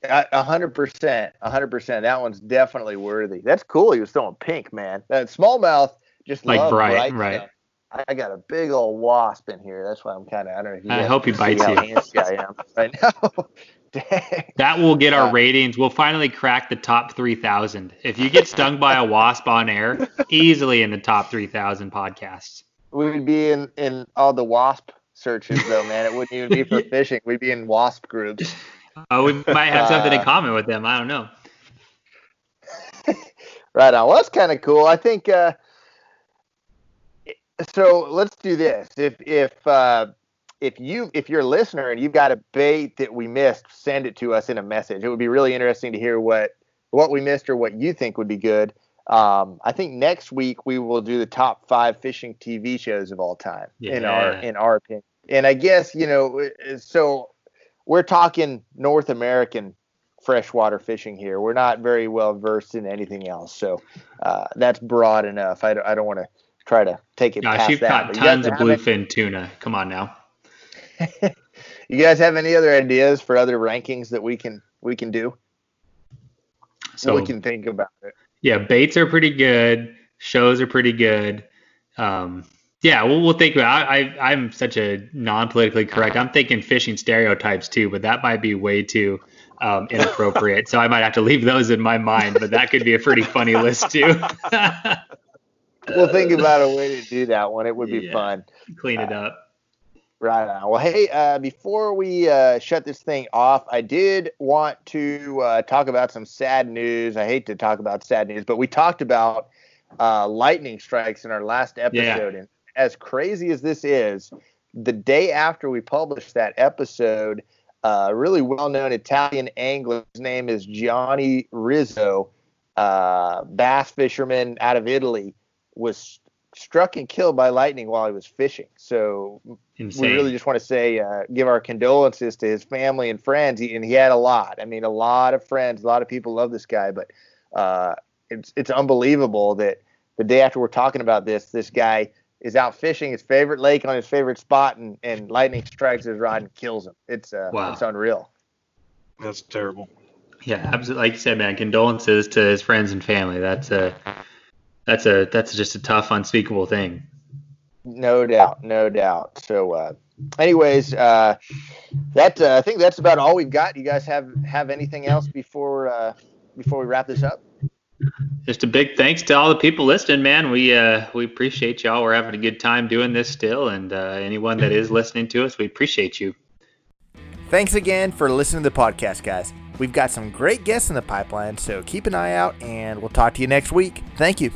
A a hundred percent. A hundred percent. That one's definitely worthy. That's cool. He was throwing pink, man. That smallmouth just Like love bright, bright, right. stuff. I- got a big old wasp in here. That's why I'm kind of. I don't know if you. I hope he bites you. I am right now. Dang. That will get our ratings. We'll finally crack the top 3,000. If you get stung by a wasp on air, easily in the top 3,000 podcasts. We would be in in all the wasp searches though, man. It wouldn't even be for fishing. We'd be in wasp groups. Oh, we might have something in Uh, common with them. I don't know. Right on. Well, that's kind of cool. I think. Uh, so let's do this. If if uh, if you if you're a listener and you've got a bait that we missed, send it to us in a message. It would be really interesting to hear what what we missed or what you think would be good. Um, I think next week we will do the top five fishing TV shows of all time in our in our opinion. And I guess you know, so we're talking North American freshwater fishing here. We're not very well versed in anything else, so uh, that's broad enough. I don't, I don't want to try to take it Gosh, past you've that. caught tons of have any- bluefin tuna. Come on now. You guys have any other ideas for other rankings that we can we can do? So we can think about it. yeah, baits are pretty good. Shows are pretty good. Um, yeah, we'll, we'll think about. I, I I'm such a non-politically correct. I'm thinking fishing stereotypes too, but that might be way too um, inappropriate. so I might have to leave those in my mind. But that could be a pretty funny list too. We'll think about a way to do that one. It would be Yeah. fun. Clean it up. Right on. Well, hey, uh, before we uh, shut this thing off, I did want to uh, talk about some sad news. I hate to talk about sad news, but we talked about uh, lightning strikes in our last episode. And as crazy as this is, the day after we published that episode, a really well known Italian angler, his name is Gianni Rizzo, uh, bass fisherman out of Italy, was struck and killed by lightning while he was fishing. So Insane. we really just want to say, uh, give our condolences to his family and friends. He, and he had a lot. I mean, a lot of friends, a lot of people love this guy, but uh, it's it's unbelievable that the day after we're talking about this, this guy is out fishing his favorite lake on his favorite spot, and, and lightning strikes his rod and kills him. It's uh, Wow. it's unreal. That's terrible. Yeah, absolutely. Like you said, man, condolences to his friends and family. That's a that's a that's just a tough, unspeakable thing. No doubt, no doubt. So, uh, anyways, uh, that uh, I think that's about all we've got. You guys have have anything else before uh, before we wrap this up? Just a big thanks to all the people listening, man. We uh we appreciate y'all. We're having a good time doing this still, and uh, anyone that is listening to us, we appreciate you. Thanks again for listening to the podcast, guys. We've got some great guests in the pipeline, so keep an eye out and we'll talk to you next week. Thank you.